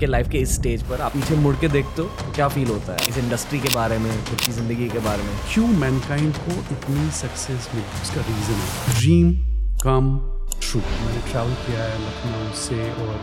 आपके लाइफ के इस स्टेज पर आप पीछे मुड़ के देखते हो तो क्या फील होता है? इस इंडस्ट्री के बारे में खुद की ज़िंदगी के बारे में? क्यों मैनकाइंड को इतनी सक्सेस मिली उसका रीजन है। ड्रीम कम ट्रू मैंने ट्रैवल किया है लखनऊ से और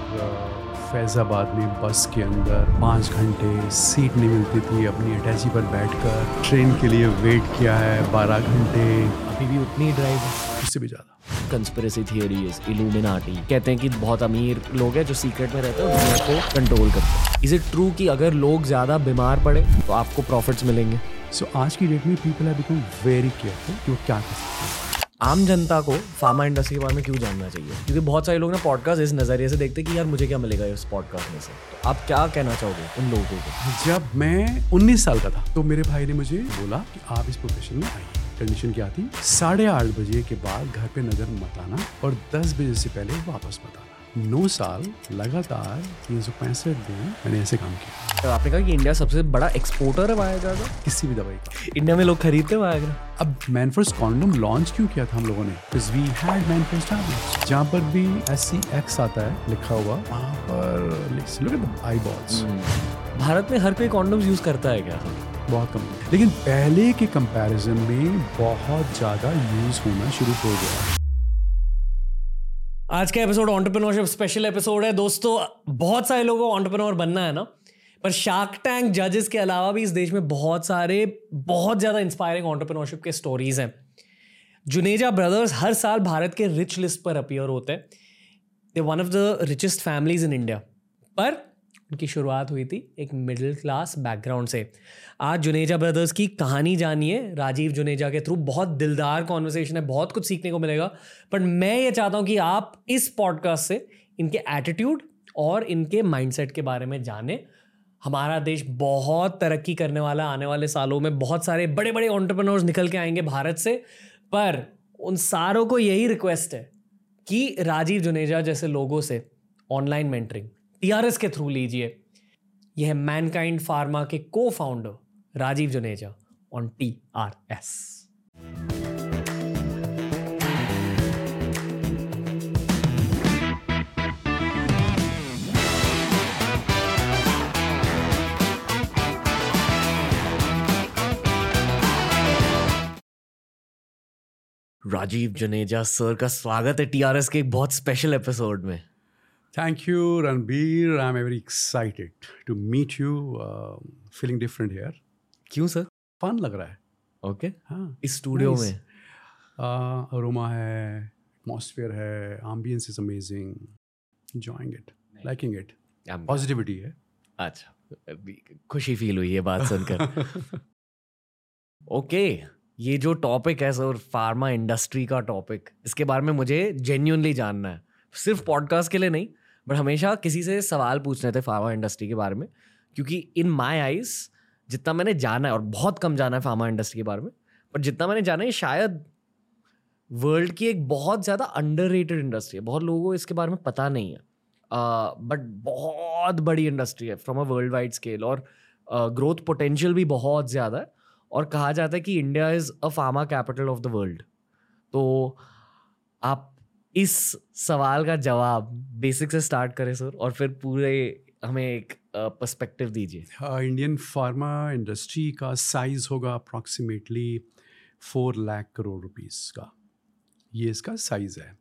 फैज़ाबाद में बस के अंदर। पाँच घंटे सीट नहीं मिलती थी अपनी अटैची पर बैठकर। ट्रेन के लिए वेट किया है बारह घंटे। अभी भी उतनी ड्राइव उससे भी ज़्यादा। कंस्पिरेसी थियरीज इल्यूमिनाटी कहते हैं कि बहुत अमीर लोग हैं जो सीक्रेट में रहते हैं और दुनिया को कंट्रोल करते हैं। इज़ इट ट्रू कि अगर लोग ज़्यादा बीमार पड़े तो आपको प्रॉफिट्स मिलेंगे? सो so, आज की डेट में people have become very careful कि वो क्या कर सकते हैं। आम जनता को फार्मा इंडस्ट्री के बारे में क्यों जानना चाहिए? क्योंकि बहुत सारे लोग ना पॉडकास्ट इस नज़रिए से देखते हैं कि यार मुझे क्या मिलेगा इस पॉडकास्ट में से। तो आप क्या कहना चाहोगे उन लोगों को? जब मैं 19 साल का था तो मेरे भाई ने मुझे बोला कि आप इस प्रोफेशन में आइए। कंडीशन क्या थी? साढ़े आठ बजे के बाद घर पे नज़र मत आना और दस बजे से पहले वापस मत आना। नौ साल लगातार तीन सौ पैंसठ दिन मैंने ऐसे काम किया। तो आपने कहा कि इंडिया सबसे बड़ा एक्सपोर्टर है वायग्रा का किसी भी दवाई का। इंडिया में लोग खरीदते हैं वायग्रा अब मैन फ़र्स्ट कॉन्डम लॉन्च क्यों किया था हम लोगों ने? Because we had man first tablets जहाँ पर भी एस सी एक्स आता है लिखा हुआ वहाँ पर आई बॉल्स भारत में हर कोई कॉन्डम्स यूज़ करता है क्या? बहुत कम लेकिन पहले के कंपैरिजन में बहुत ज़्यादा यूज़ होना शुरू हो गया। आज का एपिसोड ऑन्टरप्रेन्योरशिप स्पेशल एपिसोड है। दोस्तों, बहुत सारे लोगों को ऑन्टरप्रेन्योर बनना है ना? पर शार्क टैंक जजेस के अलावा भी इस देश में बहुत सारे, बहुत ज़्यादा इंस्पायरिंग ऑन्टरप्रेन्योरशिप के स्टोरीज हैं। जुनेजा ब्रदर्स हर साल भारत के रिच लिस्ट पर अपियर होते हैं। They one of the richest families in India पर उनकी शुरुआत हुई थी एक मिडिल क्लास बैकग्राउंड से। आज जुनेजा ब्रदर्स की कहानी जानिए। राजीव जुनेजा के थ्रू बहुत दिलदार कॉन्वर्सेशन है, बहुत कुछ सीखने को मिलेगा। बट मैं ये चाहता हूँ कि आप इस पॉडकास्ट से इनके एटीट्यूड और इनके माइंडसेट के बारे में जाने। हमारा देश बहुत तरक्की करने वाला, आने वाले सालों में बहुत सारे बड़े बड़े ऑन्टरप्रनोर्स निकल के आएँगे भारत से। पर उन सारों को यही रिक्वेस्ट है कि राजीव जुनेजा जैसे लोगों से ऑनलाइन मेंटरिंग टीआरएस के थ्रू लीजिए। यह मैनकाइंड फार्मा के co-founder Rajeev Juneja on T R S Rajeev Juneja sir का स्वागत है टीआरएस के एक बहुत स्पेशल एपिसोड में। Thank you, Ranbir. I'm very excited to meet you. Uh, feeling different here. क्यों सर फन लग रहा है। ओके हाँ इस स्टूडियो nice. में? अरोमा है एटमॉस्फेयर है ambience is amazing enjoying it. Liking it. Positivity है। अच्छा खुशी फील हुई ये बात सुनकर। ओके ये जो टॉपिक है सर फार्मा इंडस्ट्री का टॉपिक इसके बारे में मुझे जेन्यूनली जानना है। सिर्फ़ पॉडकास्ट के लिए नहीं बट हमेशा किसी से सवाल पूछने थे फार्मा इंडस्ट्री के बारे में क्योंकि इन माई आइज़ जितना मैंने जाना है और बहुत कम जाना है फार्मा इंडस्ट्री के बारे में पर जितना मैंने जाना है शायद वर्ल्ड की एक बहुत ज़्यादा अंडर इंडस्ट्री है। बहुत लोगों को इसके बारे में पता नहीं है। बट uh, बहुत बड़ी इंडस्ट्री है from a world wide scale और ग्रोथ uh, पोटेंशियल भी बहुत ज़्यादा है और कहा जाता है कि India is a pharma capital of the world तो आप इस सवाल का जवाब बेसिक से स्टार्ट करें सर और फिर पूरे हमें एक पर्सपेक्टिव दीजिए। इंडियन फार्मा इंडस्ट्री का साइज़ होगा approximately four lakh crore rupees का। ये इसका साइज़ है।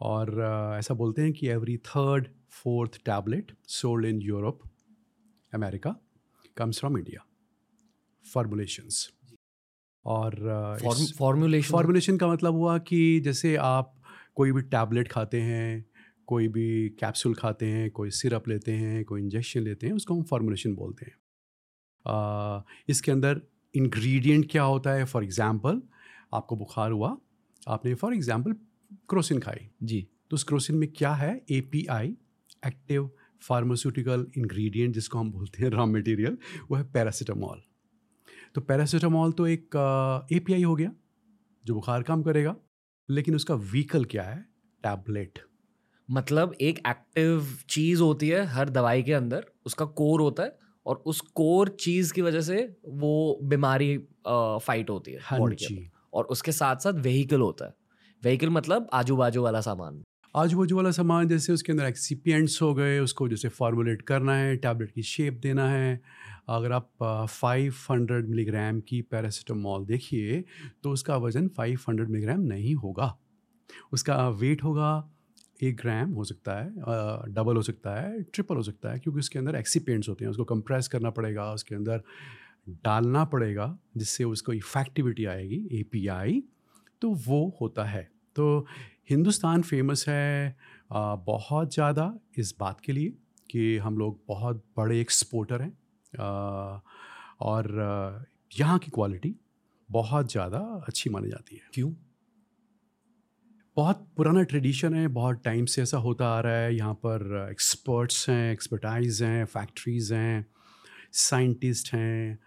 और uh, ऐसा बोलते हैं कि every third fourth tablet sold in Europe America comes from India formulations और uh, फॉर्मुलेशन फॉर्मुलेशन का मतलब हुआ कि जैसे आप कोई भी टैबलेट खाते हैं कोई भी कैप्सूल खाते हैं कोई सिरप लेते हैं कोई इंजेक्शन लेते हैं उसको हम फॉर्मुलेशन बोलते हैं। आ, इसके अंदर इंग्रेडिएंट क्या होता है? फॉर एग्जांपल आपको बुखार हुआ आपने फॉर एग्जांपल क्रोसिन खाई। जी। तो उस क्रोसिन में क्या है? A P I active pharmaceutical ingredient जिसको हम बोलते हैं रॉ मटेरियल वो है पैरासीटामॉल तो पैरासीटामॉल तो एक ए पी आई हो गया जो बुखार काम करेगा। लेकिन उसका व्हीकल क्या है? टैबलेट मतलब एक एक्टिव चीज़ होती है हर दवाई के अंदर उसका कोर होता है और उस कोर चीज़ की वजह से वो बीमारी फाइट होती है हाँ जी। और उसके साथ साथ व्हीकल होता है। व्हीकल मतलब आजू बाजू वाला सामान। आजू बाजू वाला सामान जैसे उसके अंदर एक्सीपियंट्स हो गए उसको जैसे फॉर्मुलेट करना है टैबलेट की शेप देना है अगर आप फाइव हंड्रेड मिलीग्राम की पैरासीटामोल देखिए तो उसका वज़न फाइव हंड्रेड मिलीग्राम नहीं होगा। उसका वेट होगा एक ग्राम हो सकता है डबल हो सकता है ट्रिपल हो सकता है, क्योंकि उसके अंदर एक्सीपेंट्स होते हैं, उसको कंप्रेस करना पड़ेगा, उसके अंदर डालना पड़ेगा, जिससे उसको इफ़ेक्टिविटी आएगी एपीआई तो वो होता है। तो हिंदुस्तान फ़ेमस है बहुत ज़्यादा इस बात के लिए कि हम लोग बहुत बड़े एक्सपोर्टर हैं। और यहाँ की क्वालिटी बहुत ज़्यादा अच्छी मानी जाती है। क्यों? बहुत पुराना ट्रेडिशन है बहुत टाइम से ऐसा होता आ रहा है। यहाँ पर एक्सपर्ट्स हैं एक्सपर्टाइज हैं फैक्ट्रीज़ हैं साइंटिस्ट हैं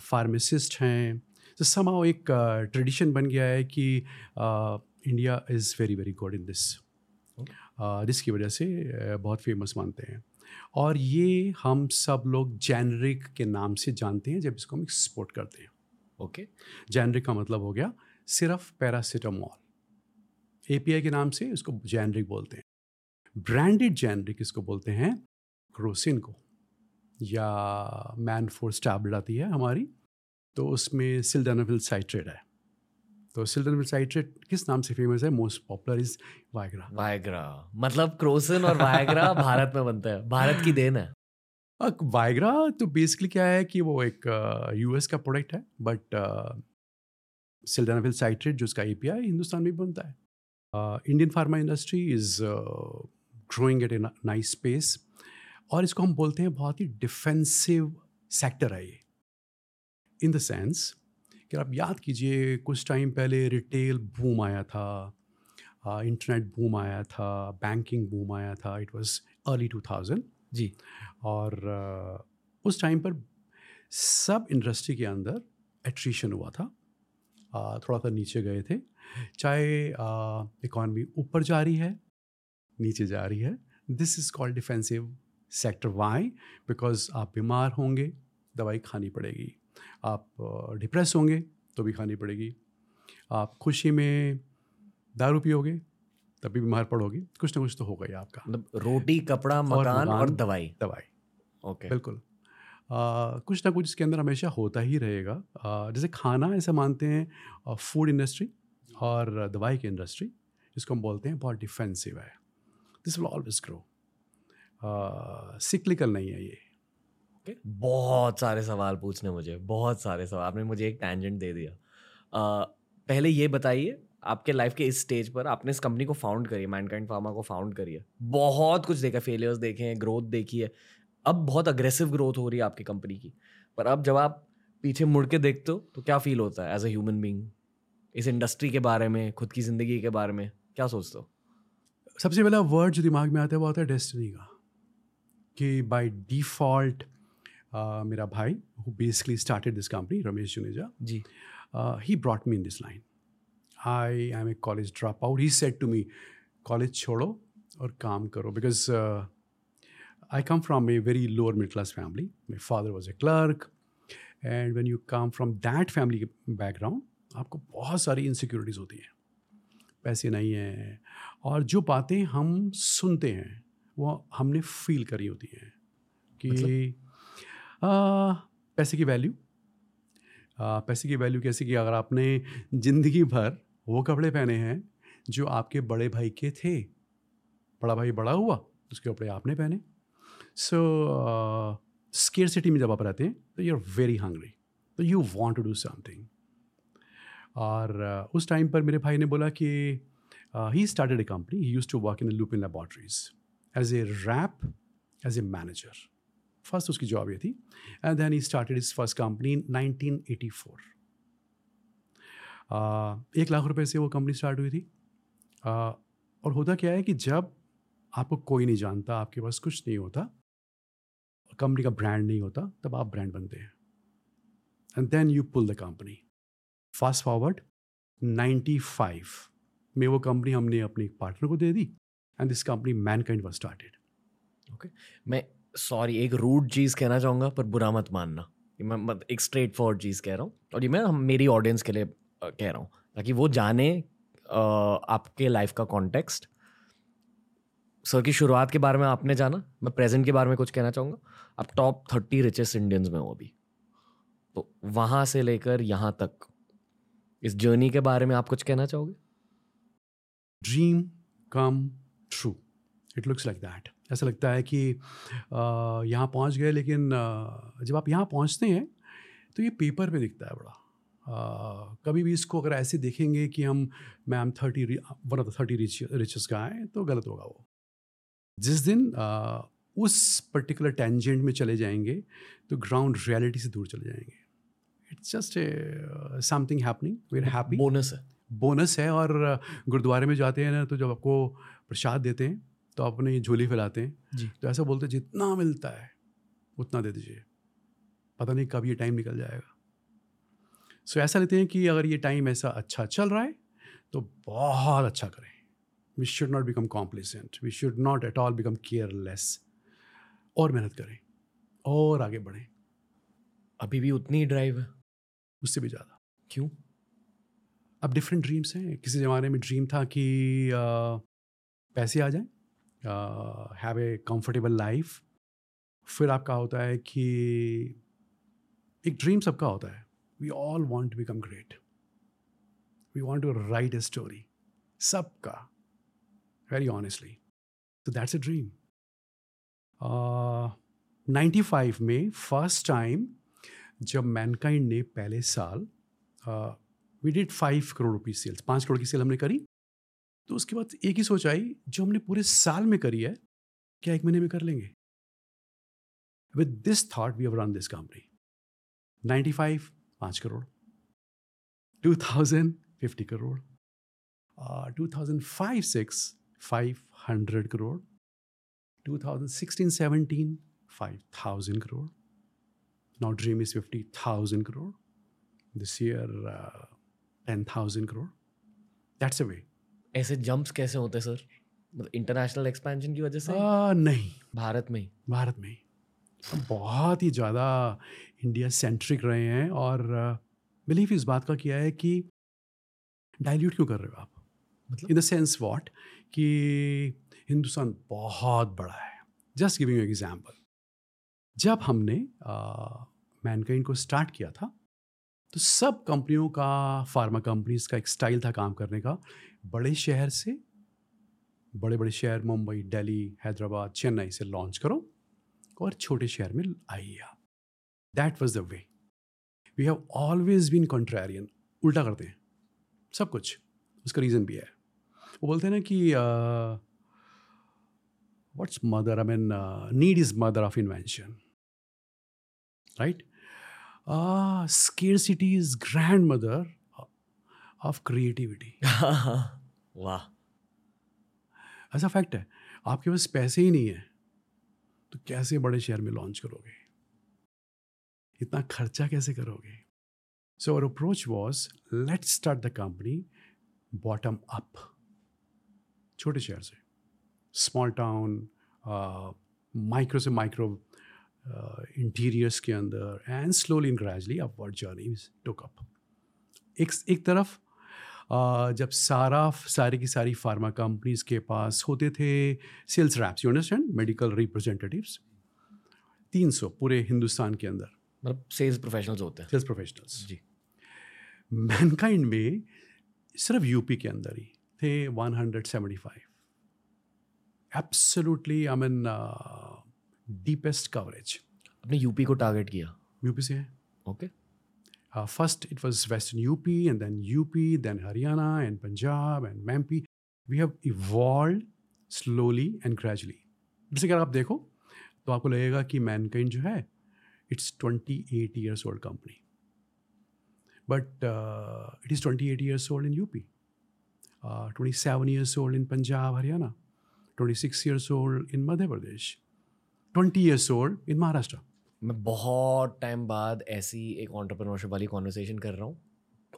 फार्मासिस्ट हैं। तो समाओ एक ट्रेडिशन बन गया है कि India is very very good in this जिसकी वजह से बहुत फ़ेमस मानते हैं। और ये हम सब लोग जैनरिक के नाम से जानते हैं, जब इसको हम एक्सपोर्ट करते हैं। ओके जैनरिक का मतलब हो गया सिर्फ़ पैरासीटामोल एपीआई के नाम से इसको जैनरिक बोलते हैं। ब्रांडेड जैनरिक इसको बोलते हैं क्रोसिन को। या मैन फोर्स टैबलेट आती है हमारी तो उसमें सिल्डानाफिल साइट्रेट है। तो सिल्डन साइट्रेट किस नाम से फ़ेमस है? Most popular is Viagra Viagra मतलब क्रोसिन और वायग्रा भारत में बनता है। भारत की देन है। वायग्रा तो बेसिकली क्या है कि वो एक यूएस का प्रोडक्ट है बट सिल्डानाफिल साइट्रेट जो उसका एपीआई हिंदुस्तान में बनता है। Indian pharma industry is growing at a nice space और इसको हम बोलते हैं बहुत ही डिफेंसिव सेक्टर है ये। इन द सेंस कि आप याद कीजिए कुछ टाइम पहले रिटेल बूम आया था इंटरनेट बूम आया था बैंकिंग बूम आया था it was early two thousand जी। और uh, उस टाइम पर सब इंडस्ट्री के अंदर एट्रीशन हुआ था। uh, थोड़ा सा नीचे गए थे। चाहे इकॉनमी uh, ऊपर जा रही है नीचे जा रही है। This is called defensive sector why because आप बीमार होंगे दवाई खानी पड़ेगी। आप डिप्रेस होंगे तो भी खानी पड़ेगी। आप खुशी में दारू पियोगे तभी बीमार पड़ोगे। कुछ ना कुछ तो होगा ही आपका। मतलब रोटी कपड़ा मकान और, और दवाई। दवाई। ओके। बिल्कुल। आ, कुछ ना कुछ इसके अंदर हमेशा होता ही रहेगा। आ, जैसे खाना ऐसा मानते हैं फ़ूड इंडस्ट्री और दवाई की इंडस्ट्री जिसको हम बोलते हैं बहुत डिफेंसिव है। This will always grow cyclical नहीं है ये। Okay. बहुत सारे सवाल पूछने मुझे बहुत सारे सवाल। आपने मुझे एक टेंजेंट दे दिया। uh, पहले ये बताइए आपके लाइफ के इस स्टेज पर आपने इस कंपनी को फाउंड करी मैनकाइंड फार्मा को फाउंड करिए बहुत कुछ देखा फेलियर्स देखे हैं ग्रोथ देखी है। अब बहुत अग्रेसिव ग्रोथ हो रही है आपकी कंपनी की। पर अब जब आप पीछे मुड़ के देखते हो तो क्या फील होता है एज ए ह्यूमन बींग इस इंडस्ट्री के बारे में खुद की ज़िंदगी के बारे में क्या सोचते हो? सबसे पहला वर्ड जो दिमाग में आता है वो आता है डेस्टिनी का। कि बाय डिफ़ॉल्ट uh, मेरा भाई who basically started this company Ramesh Juneja ji. He brought me in this line I I am a college drop out he said to me college छोड़ो और काम करो because I come from a very lower middle class family my father was a clerk and when you come from that family background आपको बहुत सारी insecurities होती हैं। पैसे नहीं हैं। और जो बातें हम सुनते हैं वो हमने फील करी होती हैं कि मतलब? पैसे की वैल्यू पैसे की वैल्यू कैसे कि? अगर आपने ज़िंदगी भर वो कपड़े पहने हैं जो आपके बड़े भाई के थे बड़ा भाई बड़ा हुआ उसके कपड़े आपने पहने। सो स्केयर सिटी में जब आप रहते हैं तो यू आर वेरी हंग्री तो you want to do something और uh, उस टाइम पर मेरे भाई ने बोला कि he started a company he used to work in Lupin laboratories as a rep as a manager first उसकी जॉब ये थी and then he started his first company in 1984 एक लाख रुपए से वो कंपनी स्टार्ट हुई थी। Uh, और होता क्या है कि जब आपको कोई नहीं जानता आपके पास कुछ नहीं होता कंपनी का ब्रांड नहीं होता तब आप ब्रांड बनते हैं। And then you pull the company fast forward 95 में वो कंपनी हमने अपने पार्टनर को दे दी and this company Mankind was started okay मैं सॉरी, एक रूड चीज़ कहना चाहूँगा, पर बुरा मत मानना। मैं एक स्ट्रेट फॉरवर्ड चीज़ कह रहा हूँ, और ये मैं मेरी ऑडियंस के लिए कह रहा हूँ, ताकि वो जाने आपके लाइफ का कॉन्टेक्स्ट सर की शुरुआत के बारे में आपने जाना, मैं प्रेजेंट के बारे में कुछ कहना चाहूँगा। आप टॉप थर्टी रिचेस्ट इंडियंस में हो अभी। तो वहाँ से लेकर यहाँ तक, इस जर्नी के बारे में आप कुछ कहना चाहोगे? Dream come true it looks like that ऐसा लगता है कि यहाँ पहुँच गए लेकिन जब आप यहाँ पहुँचते हैं तो ये पेपर पे दिखता है बड़ा। Uh, कभी भी इसको अगर ऐसे देखेंगे कि हम ma'am thirty one of the thirty rich riches का है तो गलत होगा वो। जिस दिन uh, उस पर्टिकुलर टेंजेंट में चले जाएँगे तो ग्राउंड रियलिटी से दूर चले जाएँगे। It's just something happening where happy bonus है। बोनस है और गुरुद्वारे में जाते हैं ना तो जब आपको प्रसाद देते हैं तो आप अपने झोली फैलाते हैं। जी। तो ऐसा बोलते हैं जितना मिलता है उतना दे दीजिए। पता नहीं कब ये टाइम निकल जाएगा। सो ऐसा लेते हैं कि अगर ये टाइम ऐसा अच्छा चल रहा है तो बहुत अच्छा करें। We should not become complacent we should not at all become careless और मेहनत करें। और आगे बढ़ें। अभी भी उतनी ही ड्राइव है। उससे भी ज़्यादा। क्यों? अब डिफरेंट ड्रीम्स हैं। किसी ज़माने में ड्रीम था कि आ, पैसे आ जाएँ। हैव ए कंफर्टेबल लाइफ फिर आपका होता है कि एक ड्रीम सबका होता है। We all want to become great we want to write a story सबका। वेरी ऑनेस्टली तो that's a dream ninety five में फ़र्स्ट टाइम जब मैनकाइंड ने पहले साल we did five crore rupees sales पाँच करोड़ की सेल हमने करी। तो उसके बाद एक ही सोच आई जो हमने पूरे साल में करी है क्या एक महीने में कर लेंगे? With this thought we have run this company ninety five पाँच crore. Two thousand fifty crore. Two thousand five six five hundred crore. Two thousand sixteen seventeen five thousand crore. Now dream is 50000 crore this year uh, 10000 crore that's a way. ऐसे jumps कैसे होते sir मतलब international expansion की वजह से? uh, नहीं। भारत में ही। भारत में ही। बहुत ही ज़्यादा इंडिया सेंट्रिक रहे हैं और बिलीव इस बात का किया है कि डाइल्यूट क्यों कर रहे हो आप? मतलब? इन द सेंस वॉट कि हिंदुस्तान बहुत बड़ा है। जस्ट गिविंग एग्ज़ाम्पल जब हमने मैनकाइंड को स्टार्ट किया था तो सब कंपनियों का, फार्मा कंपनीज़ का एक स्टाइल था काम करने का। बड़े शहर से बड़े बड़े शहर, मुंबई, दिल्ली, हैदराबाद, चेन्नई से लॉन्च करो और छोटे शहर में आइए आप। That was the way we have always been contrarian उल्टा करते हैं। सब कुछ। उसका रीज़न भी है। वो बोलते हैं ना कि what's mother I mean need is mother of invention invention. Right uh, scarcity is grandmother of creativity. वाह। ऐसा फैक्ट है आपके पास पैसे ही नहीं है तो कैसे बड़े शहर में लॉन्च करोगे? इतना खर्चा कैसे करोगे? So our approach was let start the company bottom up छोटे शहर से स्मॉल टाउन माइक्रो से माइक्रो इंटीरियर्स के अंदर and slowly and gradually upward journey took up एक एक तरफ़ uh, जब सारा सारी की सारी फार्मा कंपनीज़ के पास होते थे sales reps you understand medical representatives तीन सौ पूरे हिंदुस्तान के अंदर। मतलब सेल्स प्रोफेशनल्स होते हैं। सेल्स प्रोफेशनल्स जी। मैनकाइंड में सिर्फ़ यूपी के अंदर ही थे 175 absolutely I mean deepest coverage आपने यूपी को टारगेट किया। यूपी से है। Okay first it was western UP and then UP then Haryana and Punjab and MP we have evolve slowly and gradually जैसे कि अगर आप देखो तो आपको लगेगा कि मैनकाइंड जो है it's twenty eight years old company but it is twenty eight years old in UP twenty seven years old in Punjab Haryana 26 years old in Madhya Pradesh, 20 years old in Maharashtra मैं बहुत time बाद ऐसी एक entrepreneurship वाली conversation कर रहा हूँ।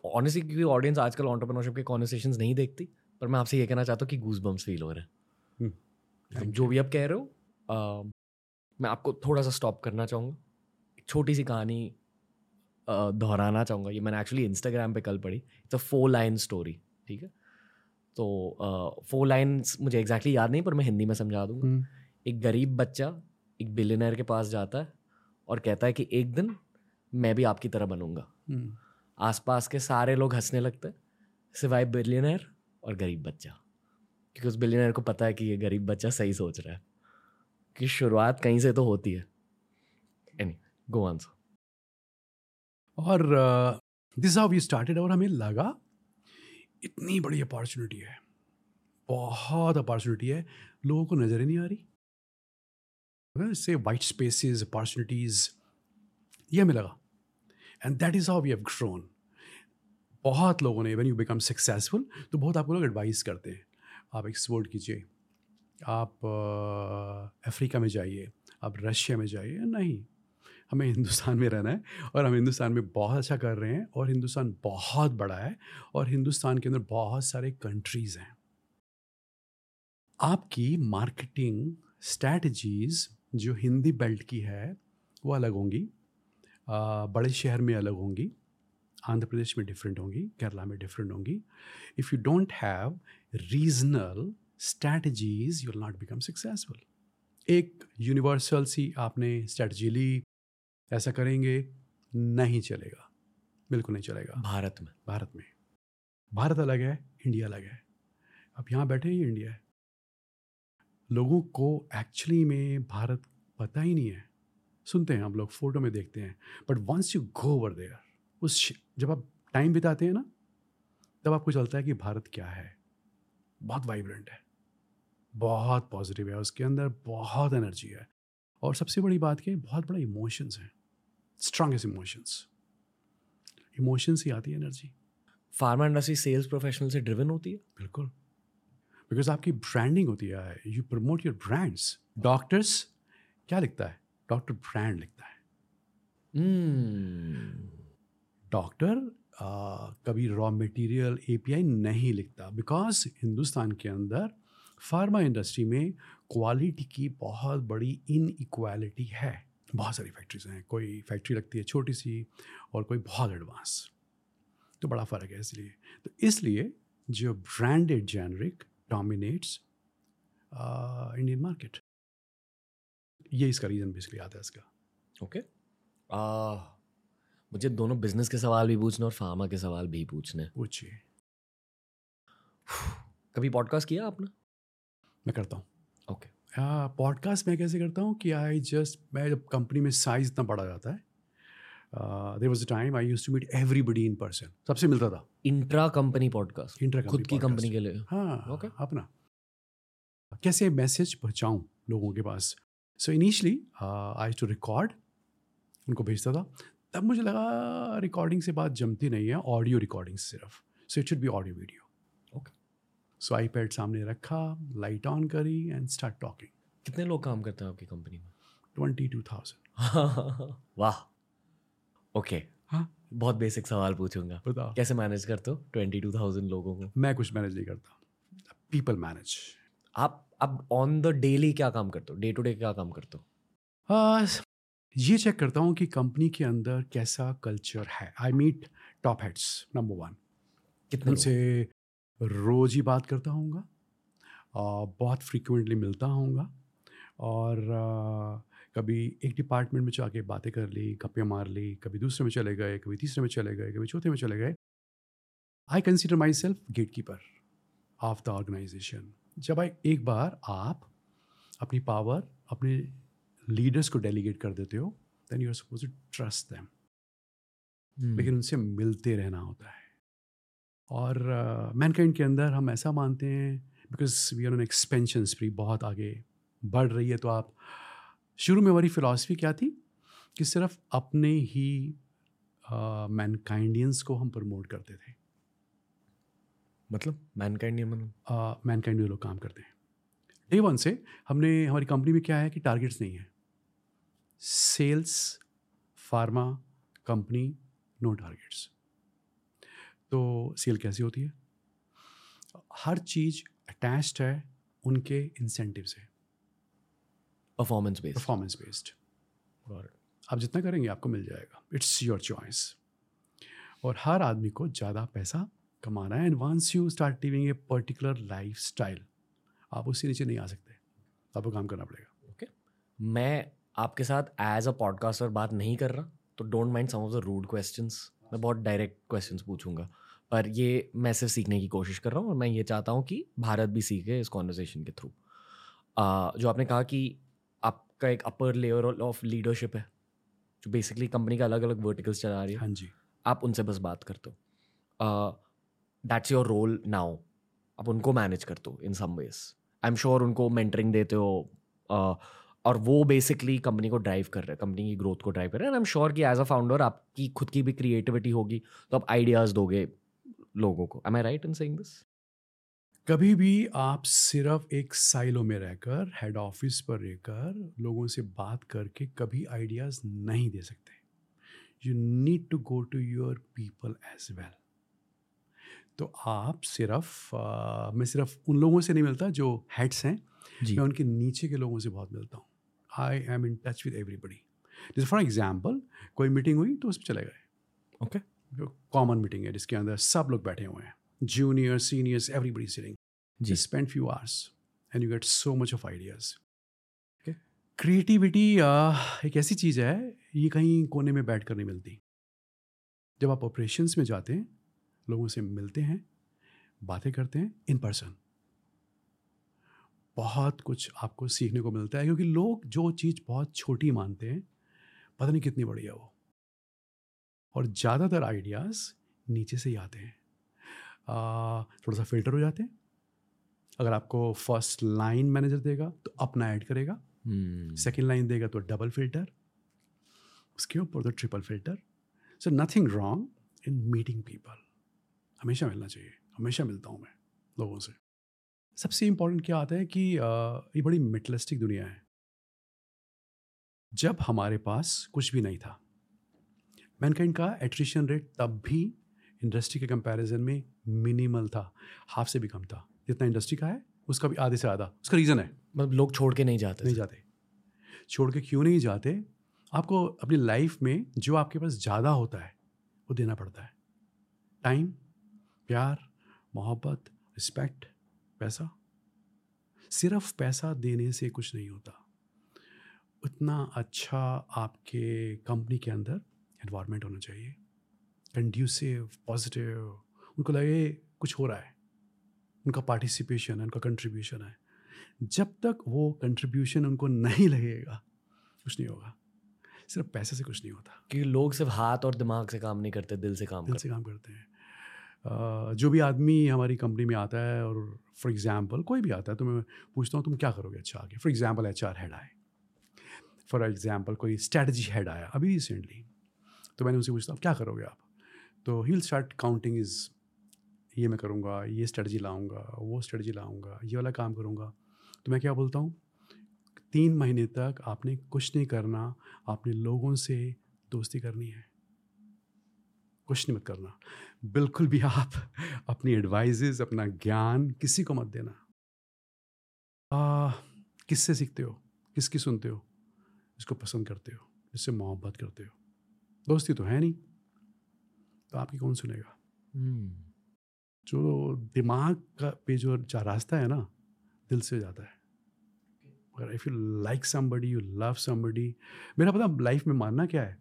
Honestly क्योंकि ऑडियंस आजकल ऑन्टरप्रनोरशिप के कॉन्वर्सेशन नहीं देखती पर मैं आपसे ये कहना चाहता हूँ कि गूज बम्स फील हो रहे हैं। जो भी आप कह रहे हो मैं आपको थोड़ा सा स्टॉप करना चाहूँगा। एक छोटी सी कहानी दोहराना चाहूँगा। ये मैंने एक्चुअली इंस्टाग्राम पे कल पढ़ी। It's a four line story ठीक है? तो फोर लाइन्स मुझे एग्जैक्टली exactly याद नहीं पर मैं हिंदी में समझा दूँगा। हम्म, एक गरीब बच्चा एक बिलियनर के पास जाता है और कहता है कि एक दिन मैं भी आपकी तरह बनूँगा। हम्म, आसपास के सारे लोग हंसने लगते हैं सिवाय बिलियनर और गरीब बच्चा। क्योंकि उस बिलियनर को पता है कि ये गरीब बच्चा सही सोच रहा है। कि शुरुआत कहीं से तो होती है। एनी गो आंसर और दिस हाउ वी स्टार्टेड और हमें लगा इतनी बड़ी अपॉर्चुनिटी है। बहुत अपॉर्चुनिटी है। लोगों को नज़र ही नहीं आ रही। से वाइट स्पेसिस अपॉर्चुनिटीज़ ये हमें लगा। And that is how we have grown बहुत लोगों ने व्हेन यू बिकम सक्सेसफुल तो बहुत आपको लोग एडवाइस करते हैं। आप एक्सपोर्ट कीजिए। आप अफ्रीका में जाइए। आप रशिया में जाइए। नहीं। हमें हिंदुस्तान में रहना है और हम हिंदुस्तान में बहुत अच्छा कर रहे हैं और हिंदुस्तान बहुत बड़ा है और हिंदुस्तान के अंदर बहुत सारे कंट्रीज़ हैं। आपकी मार्केटिंग स्ट्रैटेजीज़ जो हिंदी बेल्ट की है वो अलग होंगी। बड़े शहर में अलग होंगी आंध्र प्रदेश में डिफरेंट होंगी केरला में डिफरेंट होंगी। If you don't have regional strategies you will not become successful एक यूनिवर्सल सी आपने स्ट्रैटेजी ली ऐसा करेंगे नहीं चलेगा। बिल्कुल नहीं चलेगा। भारत में। भारत में। भारत अलग है इंडिया अलग है। अब यहाँ बैठे ही इंडिया है। लोगों को एक्चुअली में भारत पता ही नहीं है। सुनते हैं हम लोग फ़ोटो में देखते हैं। But once you go over there उस जब आप टाइम बिताते हैं ना तब आपको चलता है कि भारत क्या है। बहुत वाइब्रेंट है। बहुत पॉजिटिव है। उसके अंदर बहुत एनर्जी है। और सबसे बड़ी बात क्या है बहुत बड़ा इमोशंस है। स्ट्रांगेस्ट इमोशंस इमोशंस ही आती है energy pharma industry sales professional से ड्रिवन होती है? बिल्कुल। बिकॉज़ आपकी ब्रांडिंग होती है you promote your brands doctors क्या लिखता है? डॉक्टर ब्रांड लिखता है। Hmm. डॉक्टर कभी रॉ मटेरियल एपीआई नहीं लिखता। बिकॉज़ हिंदुस्तान के अंदर फार्मा इंडस्ट्री में क्वालिटी की बहुत बड़ी इन इक्वालिटी है। बहुत सारी फैक्ट्रीज हैं। कोई फैक्ट्री लगती है छोटी सी और कोई बहुत एडवांस तो बड़ा फ़र्क है इसलिए। तो इसलिए जो branded generic dominates Indian market ये इसका रीज़न बेसिकली आता है इसका। ओके मुझे दोनों बिज़नेस के सवाल भी पूछने और फार्मा के सवाल भी पूछने। पूछिए। कभी पॉडकास्ट किया आपने? मैं करता हूँ। ओके पॉडकास्ट मैं कैसे करता हूँ कि आई जस्ट मैं जब कंपनी में साइज़ इतना बड़ा जाता है there was a time I used to meet everybody in person सबसे मिलता था। इंट्रा कंपनी पॉडकास्ट इंटर खुद की कंपनी के लिए। हाँ ओके Okay. अपना। कैसे मैसेज पहुँचाऊँ लोगों के पास? So initially I to record उनको भेजता था। तब मुझे लगा रिकॉर्डिंग से बात जमती नहीं है ऑडियो रिकॉर्डिंग सिर्फ़। So it should be audio video Okay. So I pad सामने रखा लाइट ऑन करी एंड स्टार्ट टॉकिंग कितने लोग काम करते हैं आपकी कंपनी में? ट्वेंटी टू थाउज़ेंड वाह। ओके हाँ। बहुत बेसिक सवाल पूछूँगा। बताओ। कैसे मैनेज करते हो ट्वेंटी टू थाउज़ेंड लोगों को? मैं कुछ मैनेज नहीं करता। पीपल मैनेज आप अब ऑन द डेली क्या काम करते हो? डे टू डे क्या काम करते हो? ये चेक करता हूँ कि कंपनी के अंदर कैसा कल्चर है। I meet top heads number one कितने? उनसे रोज ही बात करता हूँगा। बहुत फ्रिक्वेंटली मिलता हूँ और आ, कभी एक डिपार्टमेंट में जाके बातें कर ली गप्पे मार ली कभी दूसरे में चले गए कभी तीसरे में चले गए कभी चौथे में चले गए। I consider myself gatekeeper of the organisation जब आई एक बार आप अपनी पावर अपने लीडर्स को डेलीगेट कर देते हो then you are suppose to trust them लेकिन उनसे मिलते रहना होता है। और मैनकाइंड के अंदर हम ऐसा मानते हैं because we are an expansion spree बहुत आगे बढ़ रही है तो आप शुरू में हमारी फ़िलासफ़ी क्या थी? कि सिर्फ़ अपने ही मैनकाइंडियंस को हम प्रमोट करते थे। मतलब मैनकाइंड नहीं मतलब? मैनकाइंड में लोग काम करते हैं। डे वन से हमने हमारी कंपनी में क्या है कि टारगेट्स नहीं है। Sales pharma company no targets तो सेल कैसी होती है? हर चीज़ अटैच्ड है उनके इंसेंटिव से। परफॉर्मेंस बेस्ड परफॉर्मेंस बेस्ड और आप जितना करेंगे आपको मिल जाएगा। इट्स योर चॉइस और हर आदमी को ज़्यादा पैसा कमाना है and once you start living a particular lifestyle आप उससे नीचे नहीं आ सकते। आपको काम करना पड़ेगा। ओके मैं आपके साथ एज अ पॉडकास्टर बात नहीं कर रहा तो don't mind some of the rude question मैं बहुत डायरेक्ट क्वेश्चन पूछूँगा। पर ये मैं सिर्फ़ सीखने की कोशिश कर रहा हूँ और मैं ये चाहता हूँ कि भारत भी सीखे इस कॉन्वर्जेशन के थ्रू जो आपने कहा कि आपका एक अपर लेयर ऑफ़ लीडरशिप है जो बेसिकली कंपनी का अलग अलग वर्टिकल्स चला रही है। हाँ जी। आप उनसे बस बात करते हो दैट्स योर रोल नाउ आप उनको मैनेज करते हो in some ways I am sure उनको मेंटरिंग देते हो। Uh, और वो बेसिकली कंपनी को ड्राइव कर रहे हैं कंपनी की ग्रोथ को ड्राइव कर रहे हैं। एंड आई एम श्योर कि एज अ फाउंडर आपकी खुद की भी क्रिएटिविटी होगी तो आप आइडियाज़ दोगे लोगों को। Am I right in saying this कभी भी आप सिर्फ़ एक साइलो में रहकर हेड ऑफ़िस पर रहकर लोगों से बात करके कभी आइडियाज़ नहीं दे सकते। You need to go to your people as well तो आप सिर्फ़ आ, मैं सिर्फ़ उन लोगों से नहीं मिलता जो हेड्स हैं मैं उनके नीचे के लोगों से बहुत मिलता हूँ। I am in touch with everybody जैसे फॉर एग्ज़ाम्पल कोई मीटिंग हुई तो उस पर चले गए। ओके जो कॉमन मीटिंग है जिसके अंदर सब लोग बैठे हुए हैं। जूनियर सीनियर्स एवरीबडी सिटिंग जी। Spend few hours and you get so much of ideas. Okay. Creativity एक ऐसी चीज़ है ये कहीं कोने में बैठ कर नहीं मिलती। जब आप ऑपरेशंस में जाते हैं लोगों से मिलते हैं बातें करते हैं इन पर्सन बहुत कुछ आपको सीखने को मिलता है क्योंकि लोग जो चीज़ बहुत छोटी मानते हैं पता नहीं कितनी बड़ी है वो। और ज़्यादातर आइडियाज़ नीचे से ही आते हैं। थोड़ा सा फ़िल्टर हो जाते हैं। अगर आपको फ़र्स्ट लाइन मैनेजर देगा तो अपना ऐड करेगा। Hmm. सेकेंड लाइन देगा तो डबल फ़िल्टर उसके ऊपर तो triple filter so nothing wrong in meeting people हमेशा मिलना चाहिए। हमेशा मिलता हूँ मैं लोगों से। सबसे इम्पोर्टेंट क्या आता है कि ये बड़ी मेटलिस्टिक दुनिया है। जब हमारे पास कुछ भी नहीं था मैनकाइंड का एट्रिशन रेट तब भी इंडस्ट्री के कंपैरिजन में मिनिमल था। हाफ़ से भी कम था। जितना इंडस्ट्री का है उसका भी आधे से आधा उसका रीज़न है। मतलब लोग छोड़ के नहीं जाते। नहीं जाते। छोड़ के क्यों नहीं जाते? आपको अपनी लाइफ में जो आपके पास ज़्यादा होता है वो देना पड़ता है। टाइम प्यार मोहब्बत रिस्पेक्ट पैसा। सिर्फ़ पैसा देने से कुछ नहीं होता। उतना अच्छा आपके कंपनी के अंदर एनवायरनमेंट होना चाहिए। कंड्यूसिव पॉजिटिव उनको लगे कुछ हो रहा है। उनका पार्टिसिपेशन है उनका कंट्रीब्यूशन है। जब तक वो कंट्रीब्यूशन उनको नहीं लगेगा कुछ नहीं होगा। सिर्फ़ पैसे से कुछ नहीं होता। क्योंकि लोग सिर्फ़ हाथ और दिमाग से काम नहीं करते दिल से काम दिल करते। से काम करते हैं। जो भी आदमी हमारी कंपनी में आता है और फॉर एग्जांपल कोई भी आता है तो मैं पूछता हूँ तुम क्या करोगे अच्छा आगे? For example H R head आए। फॉर एग्ज़ाम्पल कोई स्ट्रेटजी हेड आया अभी रिसेंटली तो मैंने उनसे पूछता हूँ क्या करोगे आप? तो he will start counting is ये मैं करूँगा, ये स्ट्रेटजी लाऊँगा, वो स्ट्रेटजी लाऊँगा, ये वाला काम करूँगा। तो मैं क्या बोलता हूँ? तीन महीने तक आपने कुछ नहीं करना, आपने लोगों से दोस्ती करनी है। कुछ नहीं मत करना। बिल्कुल भी आप अपनी एडवाइजेस अपना ज्ञान किसी को मत देना। किससे सीखते हो? किसकी सुनते हो? इसको पसंद करते हो? इससे मोहब्बत करते हो? दोस्ती तो है नहीं। तो आपकी कौन सुनेगा? Hmm. जो दिमाग का पे जो जा रास्ता है ना दिल से जाता है। अगर if you like somebody you love somebody मेरा पता लाइफ में मानना क्या है?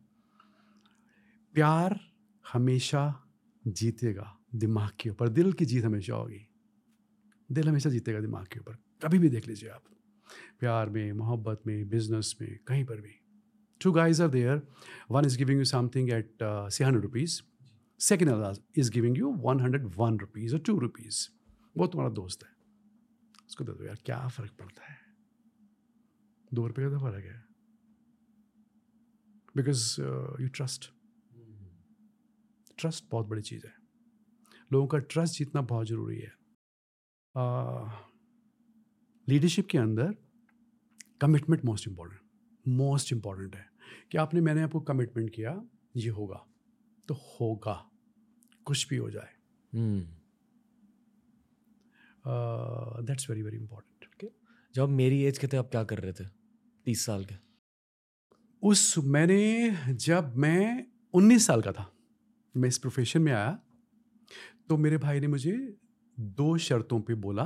प्यार हमेशा जीतेगा दिमाग के ऊपर। दिल की जीत हमेशा होगी। दिल हमेशा जीतेगा दिमाग के ऊपर। कभी भी देख लीजिए आप। प्यार में मोहब्बत में बिज़नेस में कहीं पर भी। Two guys are there one is giving you something at see hundred rupees second is giving you one hundred one rupees और टू रुपीज़ वो तुम्हारा दोस्त है। उसको दे दो यार क्या फ़र्क पड़ता है? दो रुपये का तो फ़र्क है। बिकॉज़ यू ट्रस्ट ट्रस्ट बहुत बड़ी चीज़ है। लोगों का ट्रस्ट जीतना बहुत ज़रूरी है। लीडरशिप uh, के अंदर commitment most important most important है। कि आपने मैंने आपको कमिटमेंट किया ये होगा। तो होगा। कुछ भी हो जाए. दैट्स वेरी वेरी इंपॉर्टेंट जब मेरी एज के थे आप क्या कर रहे थे? तीस साल के। उस मैंने जब मैं 19 साल का था मैं इस प्रोफेशन में आया तो मेरे भाई ने मुझे दो शर्तों पे बोला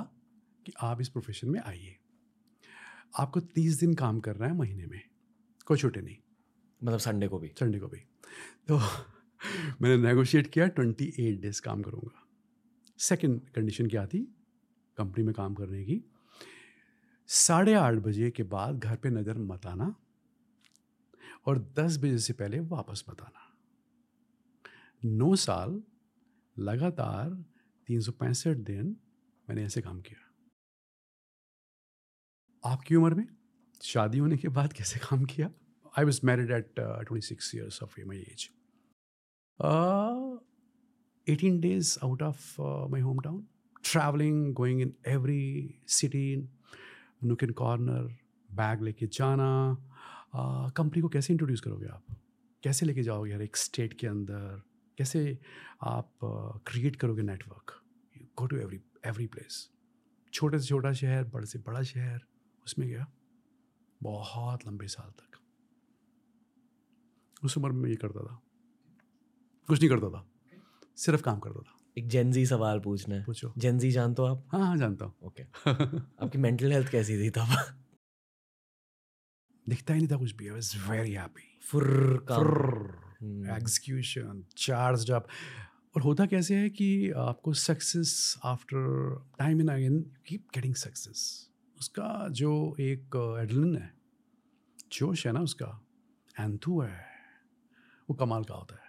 कि आप इस प्रोफेशन में आइए। आपको तीस दिन काम करना है महीने में कोई छुट्टी नहीं। मतलब संडे को भी। संडे को भी। तो मैंने नेगोशिएट किया ट्वेंटी एट डेज़ काम करूँगा। सेकंड कंडीशन क्या थी? कंपनी में काम करने की। साढ़े आठ बजे के बाद घर पे नज़र मत आना और दस बजे से पहले वापस मत आना। नौ साल, लगातार तीन सौ पैंसठ दिन मैंने ऐसे काम किया। आपकी उम्र में? शादी होने के बाद कैसे काम किया? I was married at twenty six years of my age eighteen days out of my hometown travelling going in every city nook in corner bag लेके जाना कंपनी को कैसे इंट्रोड्यूस करोगे आप कैसे लेके जाओगे हर एक स्टेट के अंदर कैसे आप क्रिएट करोगे network go to every every place छोटे से छोटा शहर बड़े से बड़ा शहर उसमें गया बहुत लंबे साल तक उस उम्र में ये करता था कुछ नहीं करता था। सिर्फ़ काम करता था। एक जेंजी सवाल पूछना है। पूछो। जेंजी जानते हो आप? हाँ हाँ जानता हूँ। ओके आपकी मेंटल हेल्थ कैसी थी तब? दिखता ही नहीं था कुछ भी। आई वाज वेरी हैप्पी काम। एग्जीक्यूशन चार्ज अप और होता कैसे है कि आपको success after time in again keep getting success उसका जो एक एडलिन है जोश है ना उसका एंथू है वो कमाल का होता है।